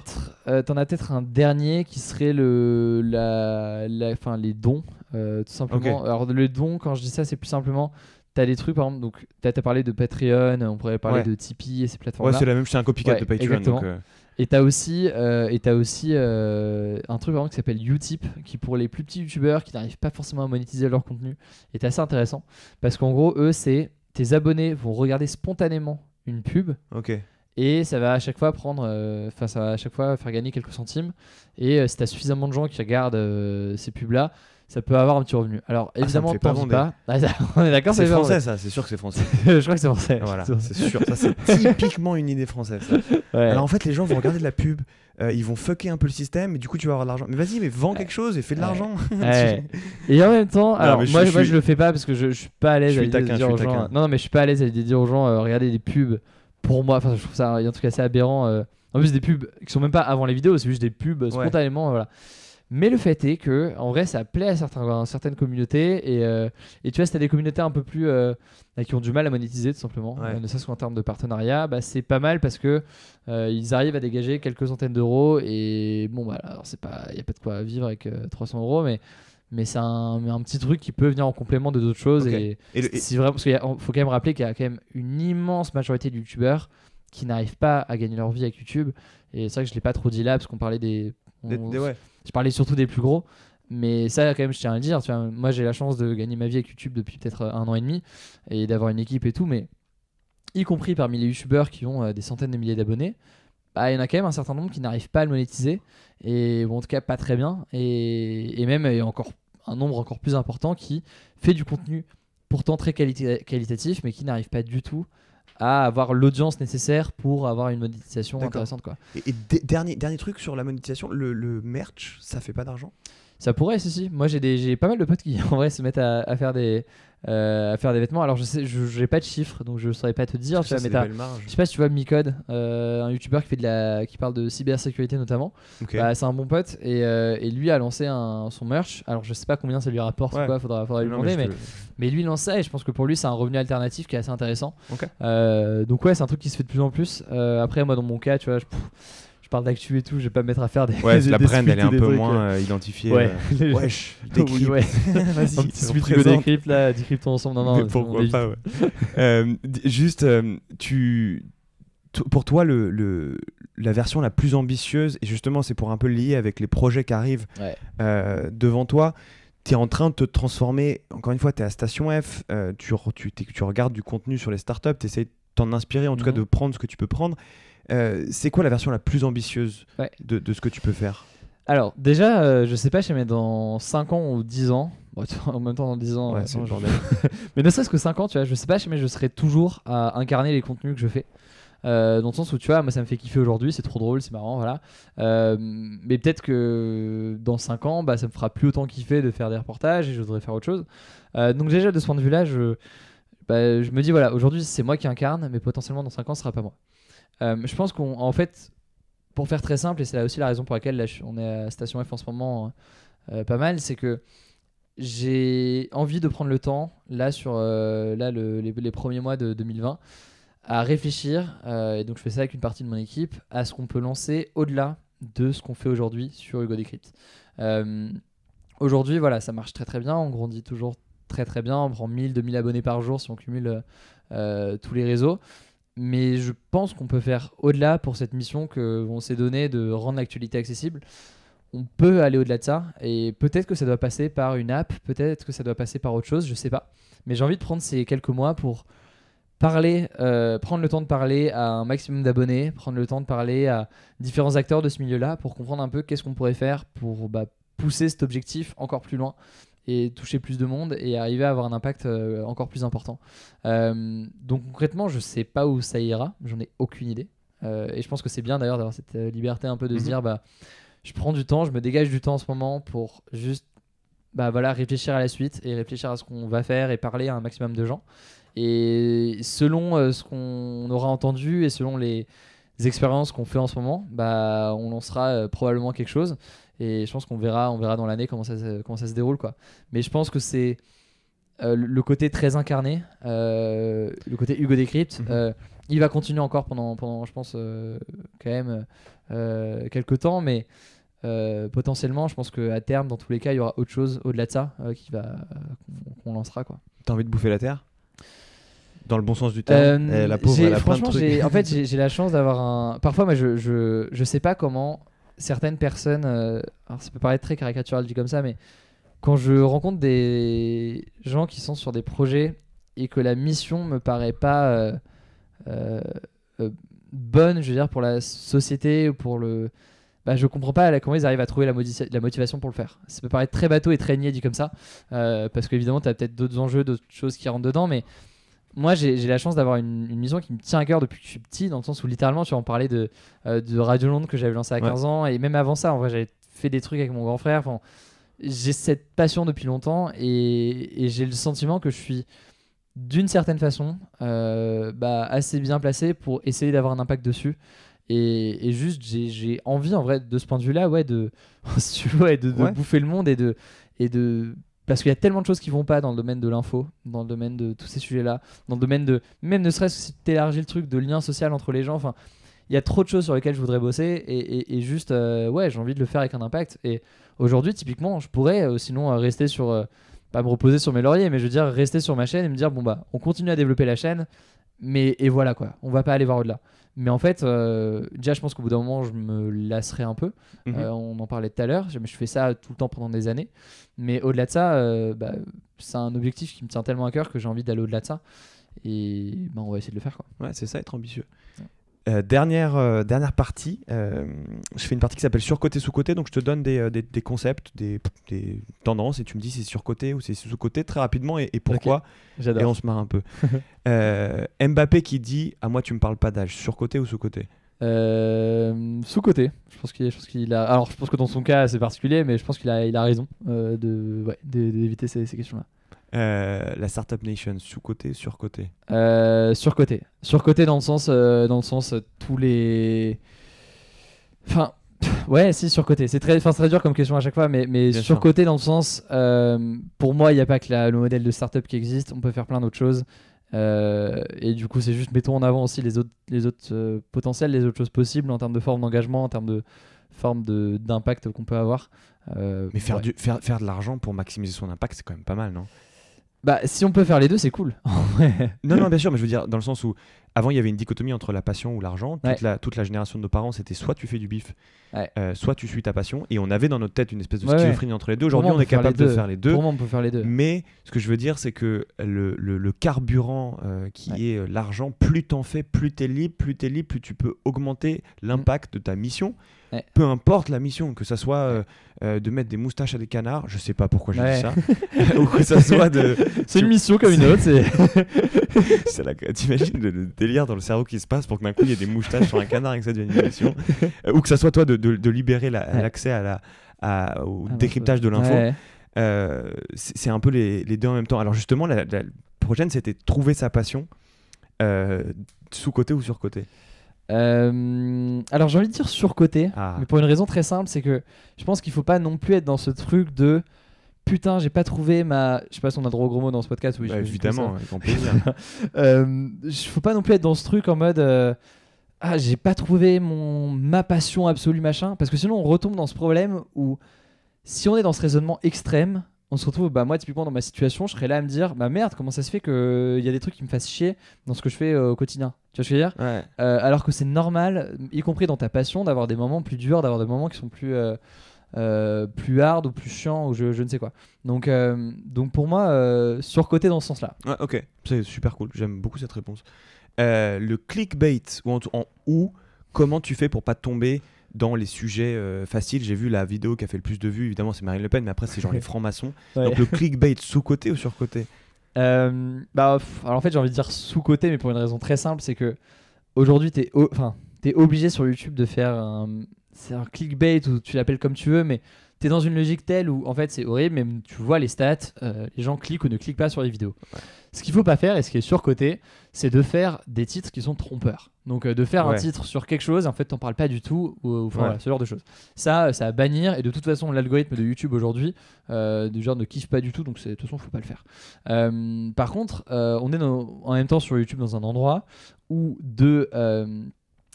t'en as peut-être un dernier qui serait le, la, la, enfin les dons, tout simplement. Alors le don, quand je dis ça, c'est plus simplement, t'as des trucs par exemple, donc t'as as parlé de Patreon, on pourrait parler Ouais. de Tipeee et ces Ouais, plateformes-là. c'est la même, c'est un copycat Ouais, de Patreon. exactement. donc, Et t'as aussi, euh, et t'as aussi euh, un truc exemple qui s'appelle Utip, qui pour les plus petits youtubeurs qui n'arrivent pas forcément à monétiser leur contenu, est assez intéressant parce qu'en gros, eux, c'est tes abonnés vont regarder spontanément une pub ok. et ça va à chaque fois prendre, euh, enfin ça va à chaque fois faire gagner quelques centimes. Et si t'as suffisamment de gens qui regardent ces pubs là, ça peut avoir un petit revenu. Alors Ah, évidemment, fait pas pas. Ah, ça- on est d'accord, C'est français, ça, c'est sûr que c'est français. je crois que c'est français. voilà, C'est sûr. Ça, c'est typiquement une idée française. ça. Ouais. Alors en fait, les gens vont regarder de la pub, euh, ils vont fucker un peu le système, et du coup, tu vas avoir de l'argent. Mais vas-y, mais vends quelque chose et fais de l'argent. Ouais. Et en même temps, alors je moi, je le fais pas parce que je, je suis pas à l'aise à l'idée de taquin, dire aux gens. Non, non, mais je suis pas à l'aise à l'idée de dire aux gens, euh, regardez des pubs pour moi. Enfin, je trouve ça il y a un truc assez aberrant. euh. En plus, des pubs qui sont même pas avant les vidéos, c'est juste des pubs spontanément. Voilà. Mais le fait est que, en vrai, ça plaît à, certains, à certaines communautés. Et, euh, et tu vois, si t'as des communautés un peu plus. euh, qui ont du mal à monétiser, tout simplement, Ouais. euh, ne serait-ce qu'en termes de partenariat, bah, c'est pas mal parce que euh, ils arrivent à dégager quelques centaines d'euros. Et bon, bah, alors, c'est pas. Il n'y a pas de quoi vivre avec euh, 300 euros, mais. Mais c'est un, un petit truc qui peut venir en complément de d'autres choses. Et, Et le- et- c'est vraiment parce qu'il faut quand même rappeler qu'il y a quand même une immense majorité de youtubeurs qui n'arrivent pas à gagner leur vie avec YouTube. Et c'est vrai que je l'ai pas trop dit là parce qu'on parlait des. des- des- ouais. Je parlais surtout des plus gros. Mais ça, quand même, je tiens à le dire. tu vois, moi, j'ai la chance de gagner ma vie avec YouTube depuis peut-être un an et demi et d'avoir une équipe et tout. Mais y compris parmi les youtubeurs qui ont euh, des centaines de milliers d'abonnés, bah, il y en a quand même un certain nombre qui n'arrivent pas à le monétiser. Et bon, en tout cas, pas très bien. Et, et même, a encore un nombre encore plus important qui fait du contenu pourtant très qualita- qualitatif, mais qui n'arrive pas du tout à avoir l'audience nécessaire pour avoir une monétisation intéressante. Quoi. Et, dernier, dernier truc sur la monétisation, le, le merch, ça fait pas d'argent? Ça pourrait, si, si. Moi, j'ai des- j'ai pas mal de potes qui, en vrai, se mettent à, à faire, des, à faire des vêtements. Alors, je sais, je j'ai pas de chiffres, donc je saurais pas te dire. Tu vois, mais je sais pas si tu vois Micode, euh, un youtubeur qui, fait de la, qui parle de cybersécurité notamment. Bah, c'est un bon pote et, euh, et lui a lancé un, son merch. Alors, je sais pas combien ça lui rapporte Ouais. ou quoi, faudra, faudra lui demander, mais mais, mais lui lance ça et je pense que pour lui, c'est un revenu alternatif qui est assez intéressant. Euh, donc, ouais, c'est un truc qui se fait de plus en plus. Euh, après, moi, dans mon cas, tu vois, je, pff, je parle d'actu et tout, je vais pas me mettre à faire des. Ouais, des- la des brand, elle est un peu moins euh, identifiée. Ouais. euh, Wesh, décrypte. ouais. Vas-y, un petit suite. Hugo Décrypte là, décryptons ensemble. Non, non, Mais pourquoi pas, ouais. Euh, juste, euh, tu, pour toi, le, le- la version la plus ambitieuse, et justement, c'est pour un peu lier avec les projets qui arrivent devant toi, tu es en train de te transformer. Encore une fois, tu es à Station F, tu, tu, tu regardes du contenu sur les startups, tu essaies de t'en inspirer, en tout cas Mhm. de prendre ce que tu peux prendre. Euh, c'est quoi la version la plus ambitieuse Ouais. de, de ce que tu peux faire? Alors, déjà, euh, je sais pas, je sais, mais dans 5 ans ou 10 ans, bon, en même temps, dans 10 ans, Ouais, euh, je- mais ne serait-ce que 5 ans, tu vois, je sais pas, mais je serai toujours à incarner les contenus que je fais. Euh, dans le sens où tu vois, moi ça me fait kiffer aujourd'hui, c'est trop drôle, c'est marrant, voilà. Euh, mais peut-être que dans 5 ans, bah, ça me fera plus autant kiffer de faire des reportages et je voudrais faire autre chose. Euh, donc, déjà, de ce point de vue-là, je, bah, je me dis, voilà, aujourd'hui c'est moi qui incarne, mais potentiellement dans 5 ans, ce sera pas moi. Euh, je pense qu'en en fait, pour faire très simple, et c'est là aussi la raison pour laquelle là, on est à Station F en ce moment euh, pas mal, c'est que j'ai envie de prendre le temps, là, sur euh, là, le- les, premiers mois de 2020, à réfléchir, et donc je fais ça avec une partie de mon équipe, à ce qu'on peut lancer au-delà de ce qu'on fait aujourd'hui sur Hugo Decrypt. Aujourd'hui, voilà, ça marche très très bien, on grandit toujours très très bien, on prend 1000, 2000 abonnés par jour si on cumule tous les réseaux. Mais je pense qu'on peut faire au-delà pour cette mission qu'on s'est donnée de rendre l'actualité accessible. On peut aller au-delà de ça et peut-être que ça doit passer par une app, peut-être que ça doit passer par autre chose, je sais pas. Mais j'ai envie de prendre ces quelques mois pour parler, euh, prendre le temps de parler à un maximum d'abonnés, prendre le temps de parler à différents acteurs de ce milieu-là pour comprendre un peu qu'est-ce qu'on pourrait faire pour bah, pousser cet objectif encore plus loin et toucher plus de monde et arriver à avoir un impact euh, encore plus important. Euh, donc concrètement, je sais pas où ça ira, j'en ai aucune idée. Euh, et je pense que c'est bien d'ailleurs d'avoir cette liberté un peu de se Mhm. dire bah je prends du temps, je me dégage du temps en ce moment pour juste bah voilà réfléchir à la suite et réfléchir à ce qu'on va faire et parler à un maximum de gens. Et selon euh, ce qu'on aura entendu et selon les expériences qu'on fait en ce moment, bah on lancera euh, probablement quelque chose. Et je pense qu'on verra, on verra dans l'année comment ça, se- comment ça se déroule quoi. Mais je pense que c'est euh, le- côté très incarné, euh, le côté Hugo Decrypt. Mhm. euh, il va continuer encore pendant, pendant je pense, quand même quelques temps, mais potentiellement, je pense qu'à terme, dans tous les cas, il y aura autre chose au-delà de ça qui va qu'on- lancera quoi. T'as envie de bouffer la terre? Dans le bon sens du terme. Euh, Eh, la pauvre, j'ai- elle a plein de franchement, trucs. en fait, j'ai j'ai la chance d'avoir un. Parfois, moi, je, je, je sais pas comment certaines personnes. euh, Alors, ça peut paraître très caricatural dit comme ça, mais quand je rencontre des gens qui sont sur des projets et que la mission me paraît pas euh, euh, bonne, je veux dire, pour la société ou pour le. bah, je comprends pas comment ils arrivent à trouver la, la, motivation pour le faire. Ça peut paraître très bateau et très niais dit comme ça, parce qu'évidemment, tu as peut-être d'autres enjeux, d'autres choses qui rentrent dedans, mais moi, j'ai la chance d'avoir une, une, mission qui me tient à cœur depuis que je suis petit, dans le sens où littéralement, tu en parlais de, euh, de Radio Londres que j'avais lancé à 15 ans, et même avant ça, en vrai, j'avais fait des trucs avec mon grand frère. Enfin, j'ai cette passion depuis longtemps, et, et j'ai le sentiment que je suis d'une certaine façon euh, bah, assez bien placé pour essayer d'avoir un impact dessus. Et, juste, j'ai envie, en vrai, de ce point de vue-là, ouais, de, ouais, de, bouffer le monde et de, et de parce qu'il y a tellement de choses qui vont pas dans le domaine de l'info, dans le domaine de tous ces sujets-là, dans le domaine de même ne serait-ce que si le truc de lien social entre les gens. Enfin, il y a trop de choses sur lesquelles je voudrais bosser et, juste, euh, ouais, j'ai envie de le faire avec un impact. Et aujourd'hui, typiquement, je pourrais euh, sinon euh, rester sur, pas me reposer sur mes lauriers, mais je veux dire rester sur ma chaîne et me dire bon bah, on continue à développer la chaîne, mais et voilà quoi, on va pas aller voir au-delà. Mais en fait, euh, déjà, je pense qu'au bout d'un moment, je me lasserai un peu. Mhm. Euh, on en parlait tout à l'heure. Je, je, fais ça tout le temps pendant des années. Mais au-delà de ça, euh, bah, c'est un objectif qui me tient tellement à cœur que j'ai envie d'aller au-delà de ça. Et bah, on va essayer de le faire. Quoi. Ouais, c'est ça, être ambitieux. Euh, dernière, euh, dernière partie, euh, je fais une partie qui s'appelle surcoté sous-côté, donc je te donne des, des, des concepts, des, des, tendances, et tu me dis si c'est surcoté ou c'est sous-côté très rapidement et, pourquoi. Et on se marre un peu. Mbappé qui dit À moi, tu me parles pas d'âge, surcoté ou sous-côté Sous-côté. Je pense qu'il qu'il a. Alors, je pense que dans son cas, c'est particulier, mais je pense qu'il a, il a raison de, ouais, d'éviter ces, ces questions-là. Euh, la Startup Nation, sous-côté, sur-côté euh, Sur-côté. Sur-côté dans le sens, euh, dans le sens tous les. Enfin, ouais, si, sur-côté. C'est très, très dur comme question à chaque fois, mais, mais sur-côté dans le sens, pour moi, il n'y a pas que le modèle de startup qui existe, on peut faire plein d'autres choses. et du coup, c'est juste mettons en avant aussi les autres, les autres potentiels, les autres choses possibles en termes de forme d'engagement, en termes de forme d'impact qu'on peut avoir. mais faire, du, faire, faire de l'argent pour maximiser son impact, c'est quand même pas mal, non? Bah, si on peut faire les deux, c'est cool. non, non, bien sûr, mais je veux dire, dans le sens où avant, il y avait une dichotomie entre la passion ou l'argent. Toute, la, toute la génération de nos parents, c'était soit tu fais du bif, euh, soit tu suis ta passion. Et on avait dans notre tête une espèce de schizophrénie entre les deux. Aujourd'hui, on, est capable de faire les deux. Pour moi, on peut faire les deux. Mais ce que je veux dire, c'est que le, le, carburant euh, qui est euh, l'argent, plus t'en fais, plus t'es libre, plus t'es libre, plus tu peux augmenter l'impact de ta mission. Peu importe la mission, que ça soit euh, euh, de mettre des moustaches à des canards, je sais pas pourquoi j'ai dit ça, ou que ça soit de. C'est une mission comme une autre. C'est la... T'imagines le, délire dans le cerveau qui se passe pour que d'un coup il y ait des moustaches sur un canard et que ça devienne une mission, euh, ou que ça soit toi de, de, libérer l'accès à la, à, au ah, décryptage de l'info. c'est un peu les, les, deux en même temps. Alors justement, la, la prochaine c'était trouver sa passion sous côté ou sur côté. Euh, alors j'ai envie de dire surcoté, ah. mais pour une raison très simple, c'est que je pense qu'il faut pas non plus être dans ce truc de putain j'ai pas trouvé ma, je sais pas si on a droit au gros mot dans ce podcast, oui. Bah, évidemment, avec plaisir. euh, faut pas non plus être dans ce truc en mode euh, ah j'ai pas trouvé mon ma passion absolue machin, parce que sinon on retombe dans ce problème où si on est dans ce raisonnement extrême, on se retrouve, bah moi typiquement dans ma situation, je serais là à me dire, bah merde, comment ça se fait qu'il euh, y a des trucs qui me fassent chier dans ce que je fais euh, au quotidien Tu vois ce que je veux dire? Euh, Alors que c'est normal, y compris dans ta passion, d'avoir des moments plus durs, d'avoir des moments qui sont plus, plus hard ou plus chiants ou je, je ne sais quoi. Donc, donc pour moi, surcoté dans ce sens-là. Ouais, ok, c'est super cool, j'aime beaucoup cette réponse. le clickbait, ou, en, ou comment tu fais pour pas tomber dans les sujets euh, faciles. J'ai vu la vidéo qui a fait le plus de vues, évidemment, c'est Marine Le Pen, mais après, c'est genre les francs-maçons. Donc le clickbait sous-côté ou sur-côté euh, bah, alors en fait, j'ai envie de dire sous-côté, mais pour une raison très simple, c'est que aujourd'hui, tu es, enfin, es obligé sur YouTube de faire un, un clickbait ou tu l'appelles comme tu veux, mais tu es dans une logique telle où en fait c'est horrible, mais tu vois les stats, euh, les gens cliquent ou ne cliquent pas sur les vidéos. Ce qu'il faut pas faire et ce qui est surcoté, c'est de faire des titres qui sont trompeurs. Donc euh, de faire un titre sur quelque chose, en fait t'en parles pas du tout, ou, voilà, ce genre de choses. Ça, ça à bannir, et de toute façon l'algorithme de YouTube aujourd'hui, euh, du genre ne kiffe pas du tout, donc de toute façon faut pas le faire. Euh, par contre, on est en même temps sur YouTube dans un endroit où de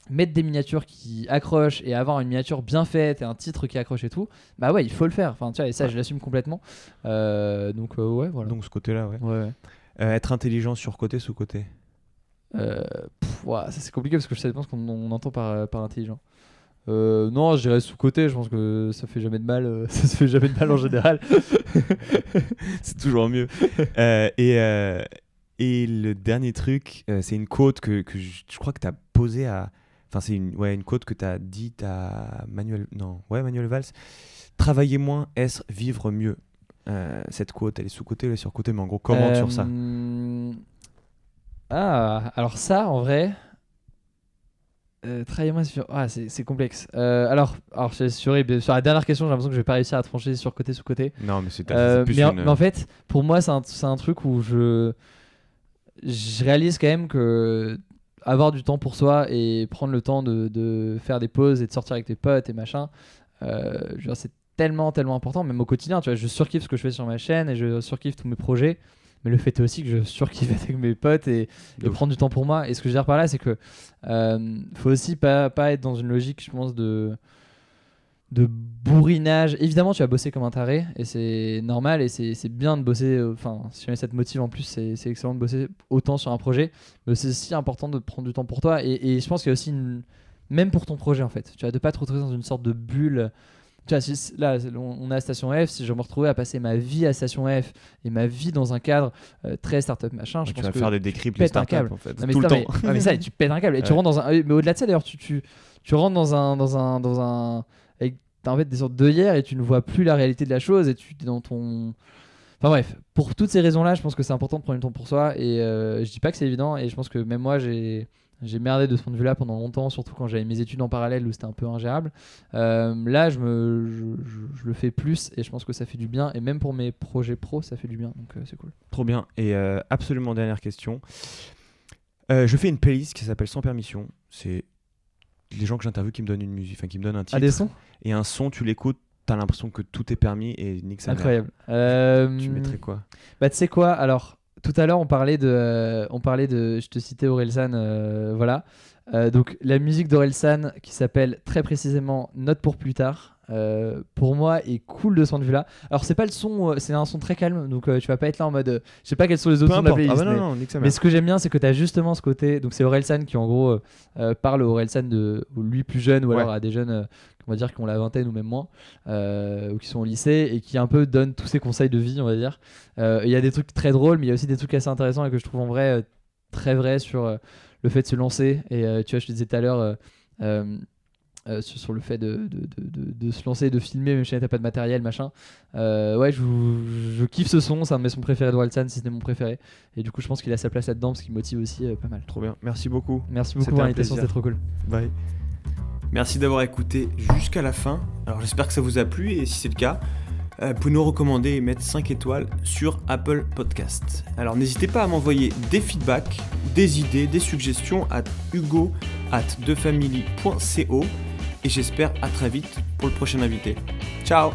mettre des miniatures qui accrochent et avoir une miniature bien faite et un titre qui accroche et tout, bah ouais, il faut le faire. Enfin, tu vois, et ça, je l'assume complètement. donc, ouais, voilà. Donc, ce côté-là, ouais. ouais. Être intelligent sur côté, sous côté euh, ça c'est compliqué parce que je sais pas ce qu'on entend par, par intelligent. Euh, non, je dirais sous-côté, je pense que ça fait jamais de mal, euh, ça se fait jamais de mal en général. c'est toujours mieux. et, et le dernier truc, c'est une quote que, que je, crois que tu as posée à, Enfin, c'est une, ouais, une quote que tu as dit à Manuel. Non, ouais, Manuel Valls. Travailler moins, est vivre mieux? Euh, cette quote, elle est sous-côté, elle est sur-côté, mais en gros, comment sur ça Euh, Ah, alors ça, en vrai. Euh, travailler moins sur. Ah, c'est complexe. Euh, alors, alors c'est sur, la dernière question, j'ai l'impression que je vais pas réussir à trancher sur côté sous côté. Non, mais c'est Euh, mais, en, une- mais en fait, pour moi, c'est un, un truc où je, je réalise quand même que avoir du temps pour soi et prendre le temps de, de faire des pauses et de sortir avec tes potes et machin, euh, c'est tellement, tellement important, même au quotidien. Tu vois, je surkiffe ce que je fais sur ma chaîne et je surkiffe tous mes projets. Mais le fait est aussi que je surkiffe avec mes potes et, De prendre du temps pour moi. Et ce que je veux dire par là, c'est que euh, faut aussi pas, pas être dans une logique, je pense, de de bourrinage. Évidemment, tu vas bosser comme un taré et c'est normal et c'est bien de bosser. euh, Enfin, si jamais ça te motive en plus, c'est c'est excellent de bosser autant sur un projet. Mais c'est aussi important de prendre du temps pour toi et, et je pense qu'il y a aussi une. Même pour ton projet en fait, tu vois, de pas te retrouver dans une sorte de bulle. Tu vois, si- là, on à Station F. Si je me retrouvais à passer ma vie à Station F et ma vie dans un cadre euh, très startup machin, je tu pense vas que faire des décryptes de un startups en fait, non, mais tout le temps. mais- ouais, mais ça, tu pètes un câble. Et tu rentres dans un. Mais au-delà de ça, d'ailleurs, tu, tu, tu rentres dans un. Dans un, dans un avec, t'as en fait des sortes d'œillères et tu ne vois plus la réalité de la chose et tu es dans ton. Enfin bref, pour toutes ces raisons-là, je pense que c'est important de prendre du temps pour soi. Et euh, je dis pas que c'est évident. Et je pense que même moi, j'ai. J'ai merdé de ce point de vue-là pendant longtemps, surtout quand j'avais mes études en parallèle où c'était un peu ingérable. Euh, là, je, me, je, je- je le fais plus et je pense que ça fait du bien. Et même pour mes projets pro, ça fait du bien. Donc euh, c'est cool. Trop bien. Et euh, absolument dernière question. Je fais une playlist qui s'appelle Sans permission. C'est les gens que j'interviewe qui me donnent une musique, enfin qui me donnent un titre. Ah, des sons Et un son, tu l'écoutes, t'as l'impression que tout est permis et nique mère. Incroyable. Euh, Tu mettrais quoi? Bah tu sais quoi? Alors tout à l'heure on parlait de, euh, on parlait de, je te citais Orelsan, euh, voilà. Euh, donc la musique d'Orelsan qui s'appelle très précisément Note pour plus tard. Euh, pour moi est cool de ce point de vue là alors c'est pas le son euh, c'est un son très calme donc euh, tu vas pas être là en mode euh, je sais pas quels sont les autres sons de la. Ah playlist bah non, mais- non, sa mais ce que j'aime bien, c'est que tu as justement ce côté. Donc, c'est Orelsan qui, en gros, parle au Orelsan de lui plus jeune, ou Ouais. alors à des jeunes, on va dire, qui ont la vingtaine ou même moins, ou qui sont au lycée, et qui un peu donne tous ses conseils de vie, on va dire. Il y a des trucs très drôles, mais il y a aussi des trucs assez intéressants et que je trouve en vrai très vrai sur le fait de se lancer. Et tu vois, je te disais tout à l'heure. Euh, sur, le fait de, de, de, de- de se lancer, de filmer, même si t'as pas de matériel, machin. Euh, ouais, je, je kiffe ce son, c'est un de mes sons préférés de Orelsan, si ce n'est mon préféré. Et du coup, je pense qu'il a sa place là-dedans, ce qui motive aussi euh, pas mal. Trop bien. Merci beaucoup. Merci beaucoup pour l'invitation, c'était trop cool. Bye. Merci d'avoir écouté jusqu'à la fin. Alors j'espère que ça vous a plu et si c'est le cas, euh, vous pouvez nous recommander et mettre 5 étoiles sur Apple Podcast. Alors n'hésitez pas à m'envoyer des feedbacks, des idées, des suggestions à hugo at defamily.co et j'espère à très vite pour le prochain invité. Ciao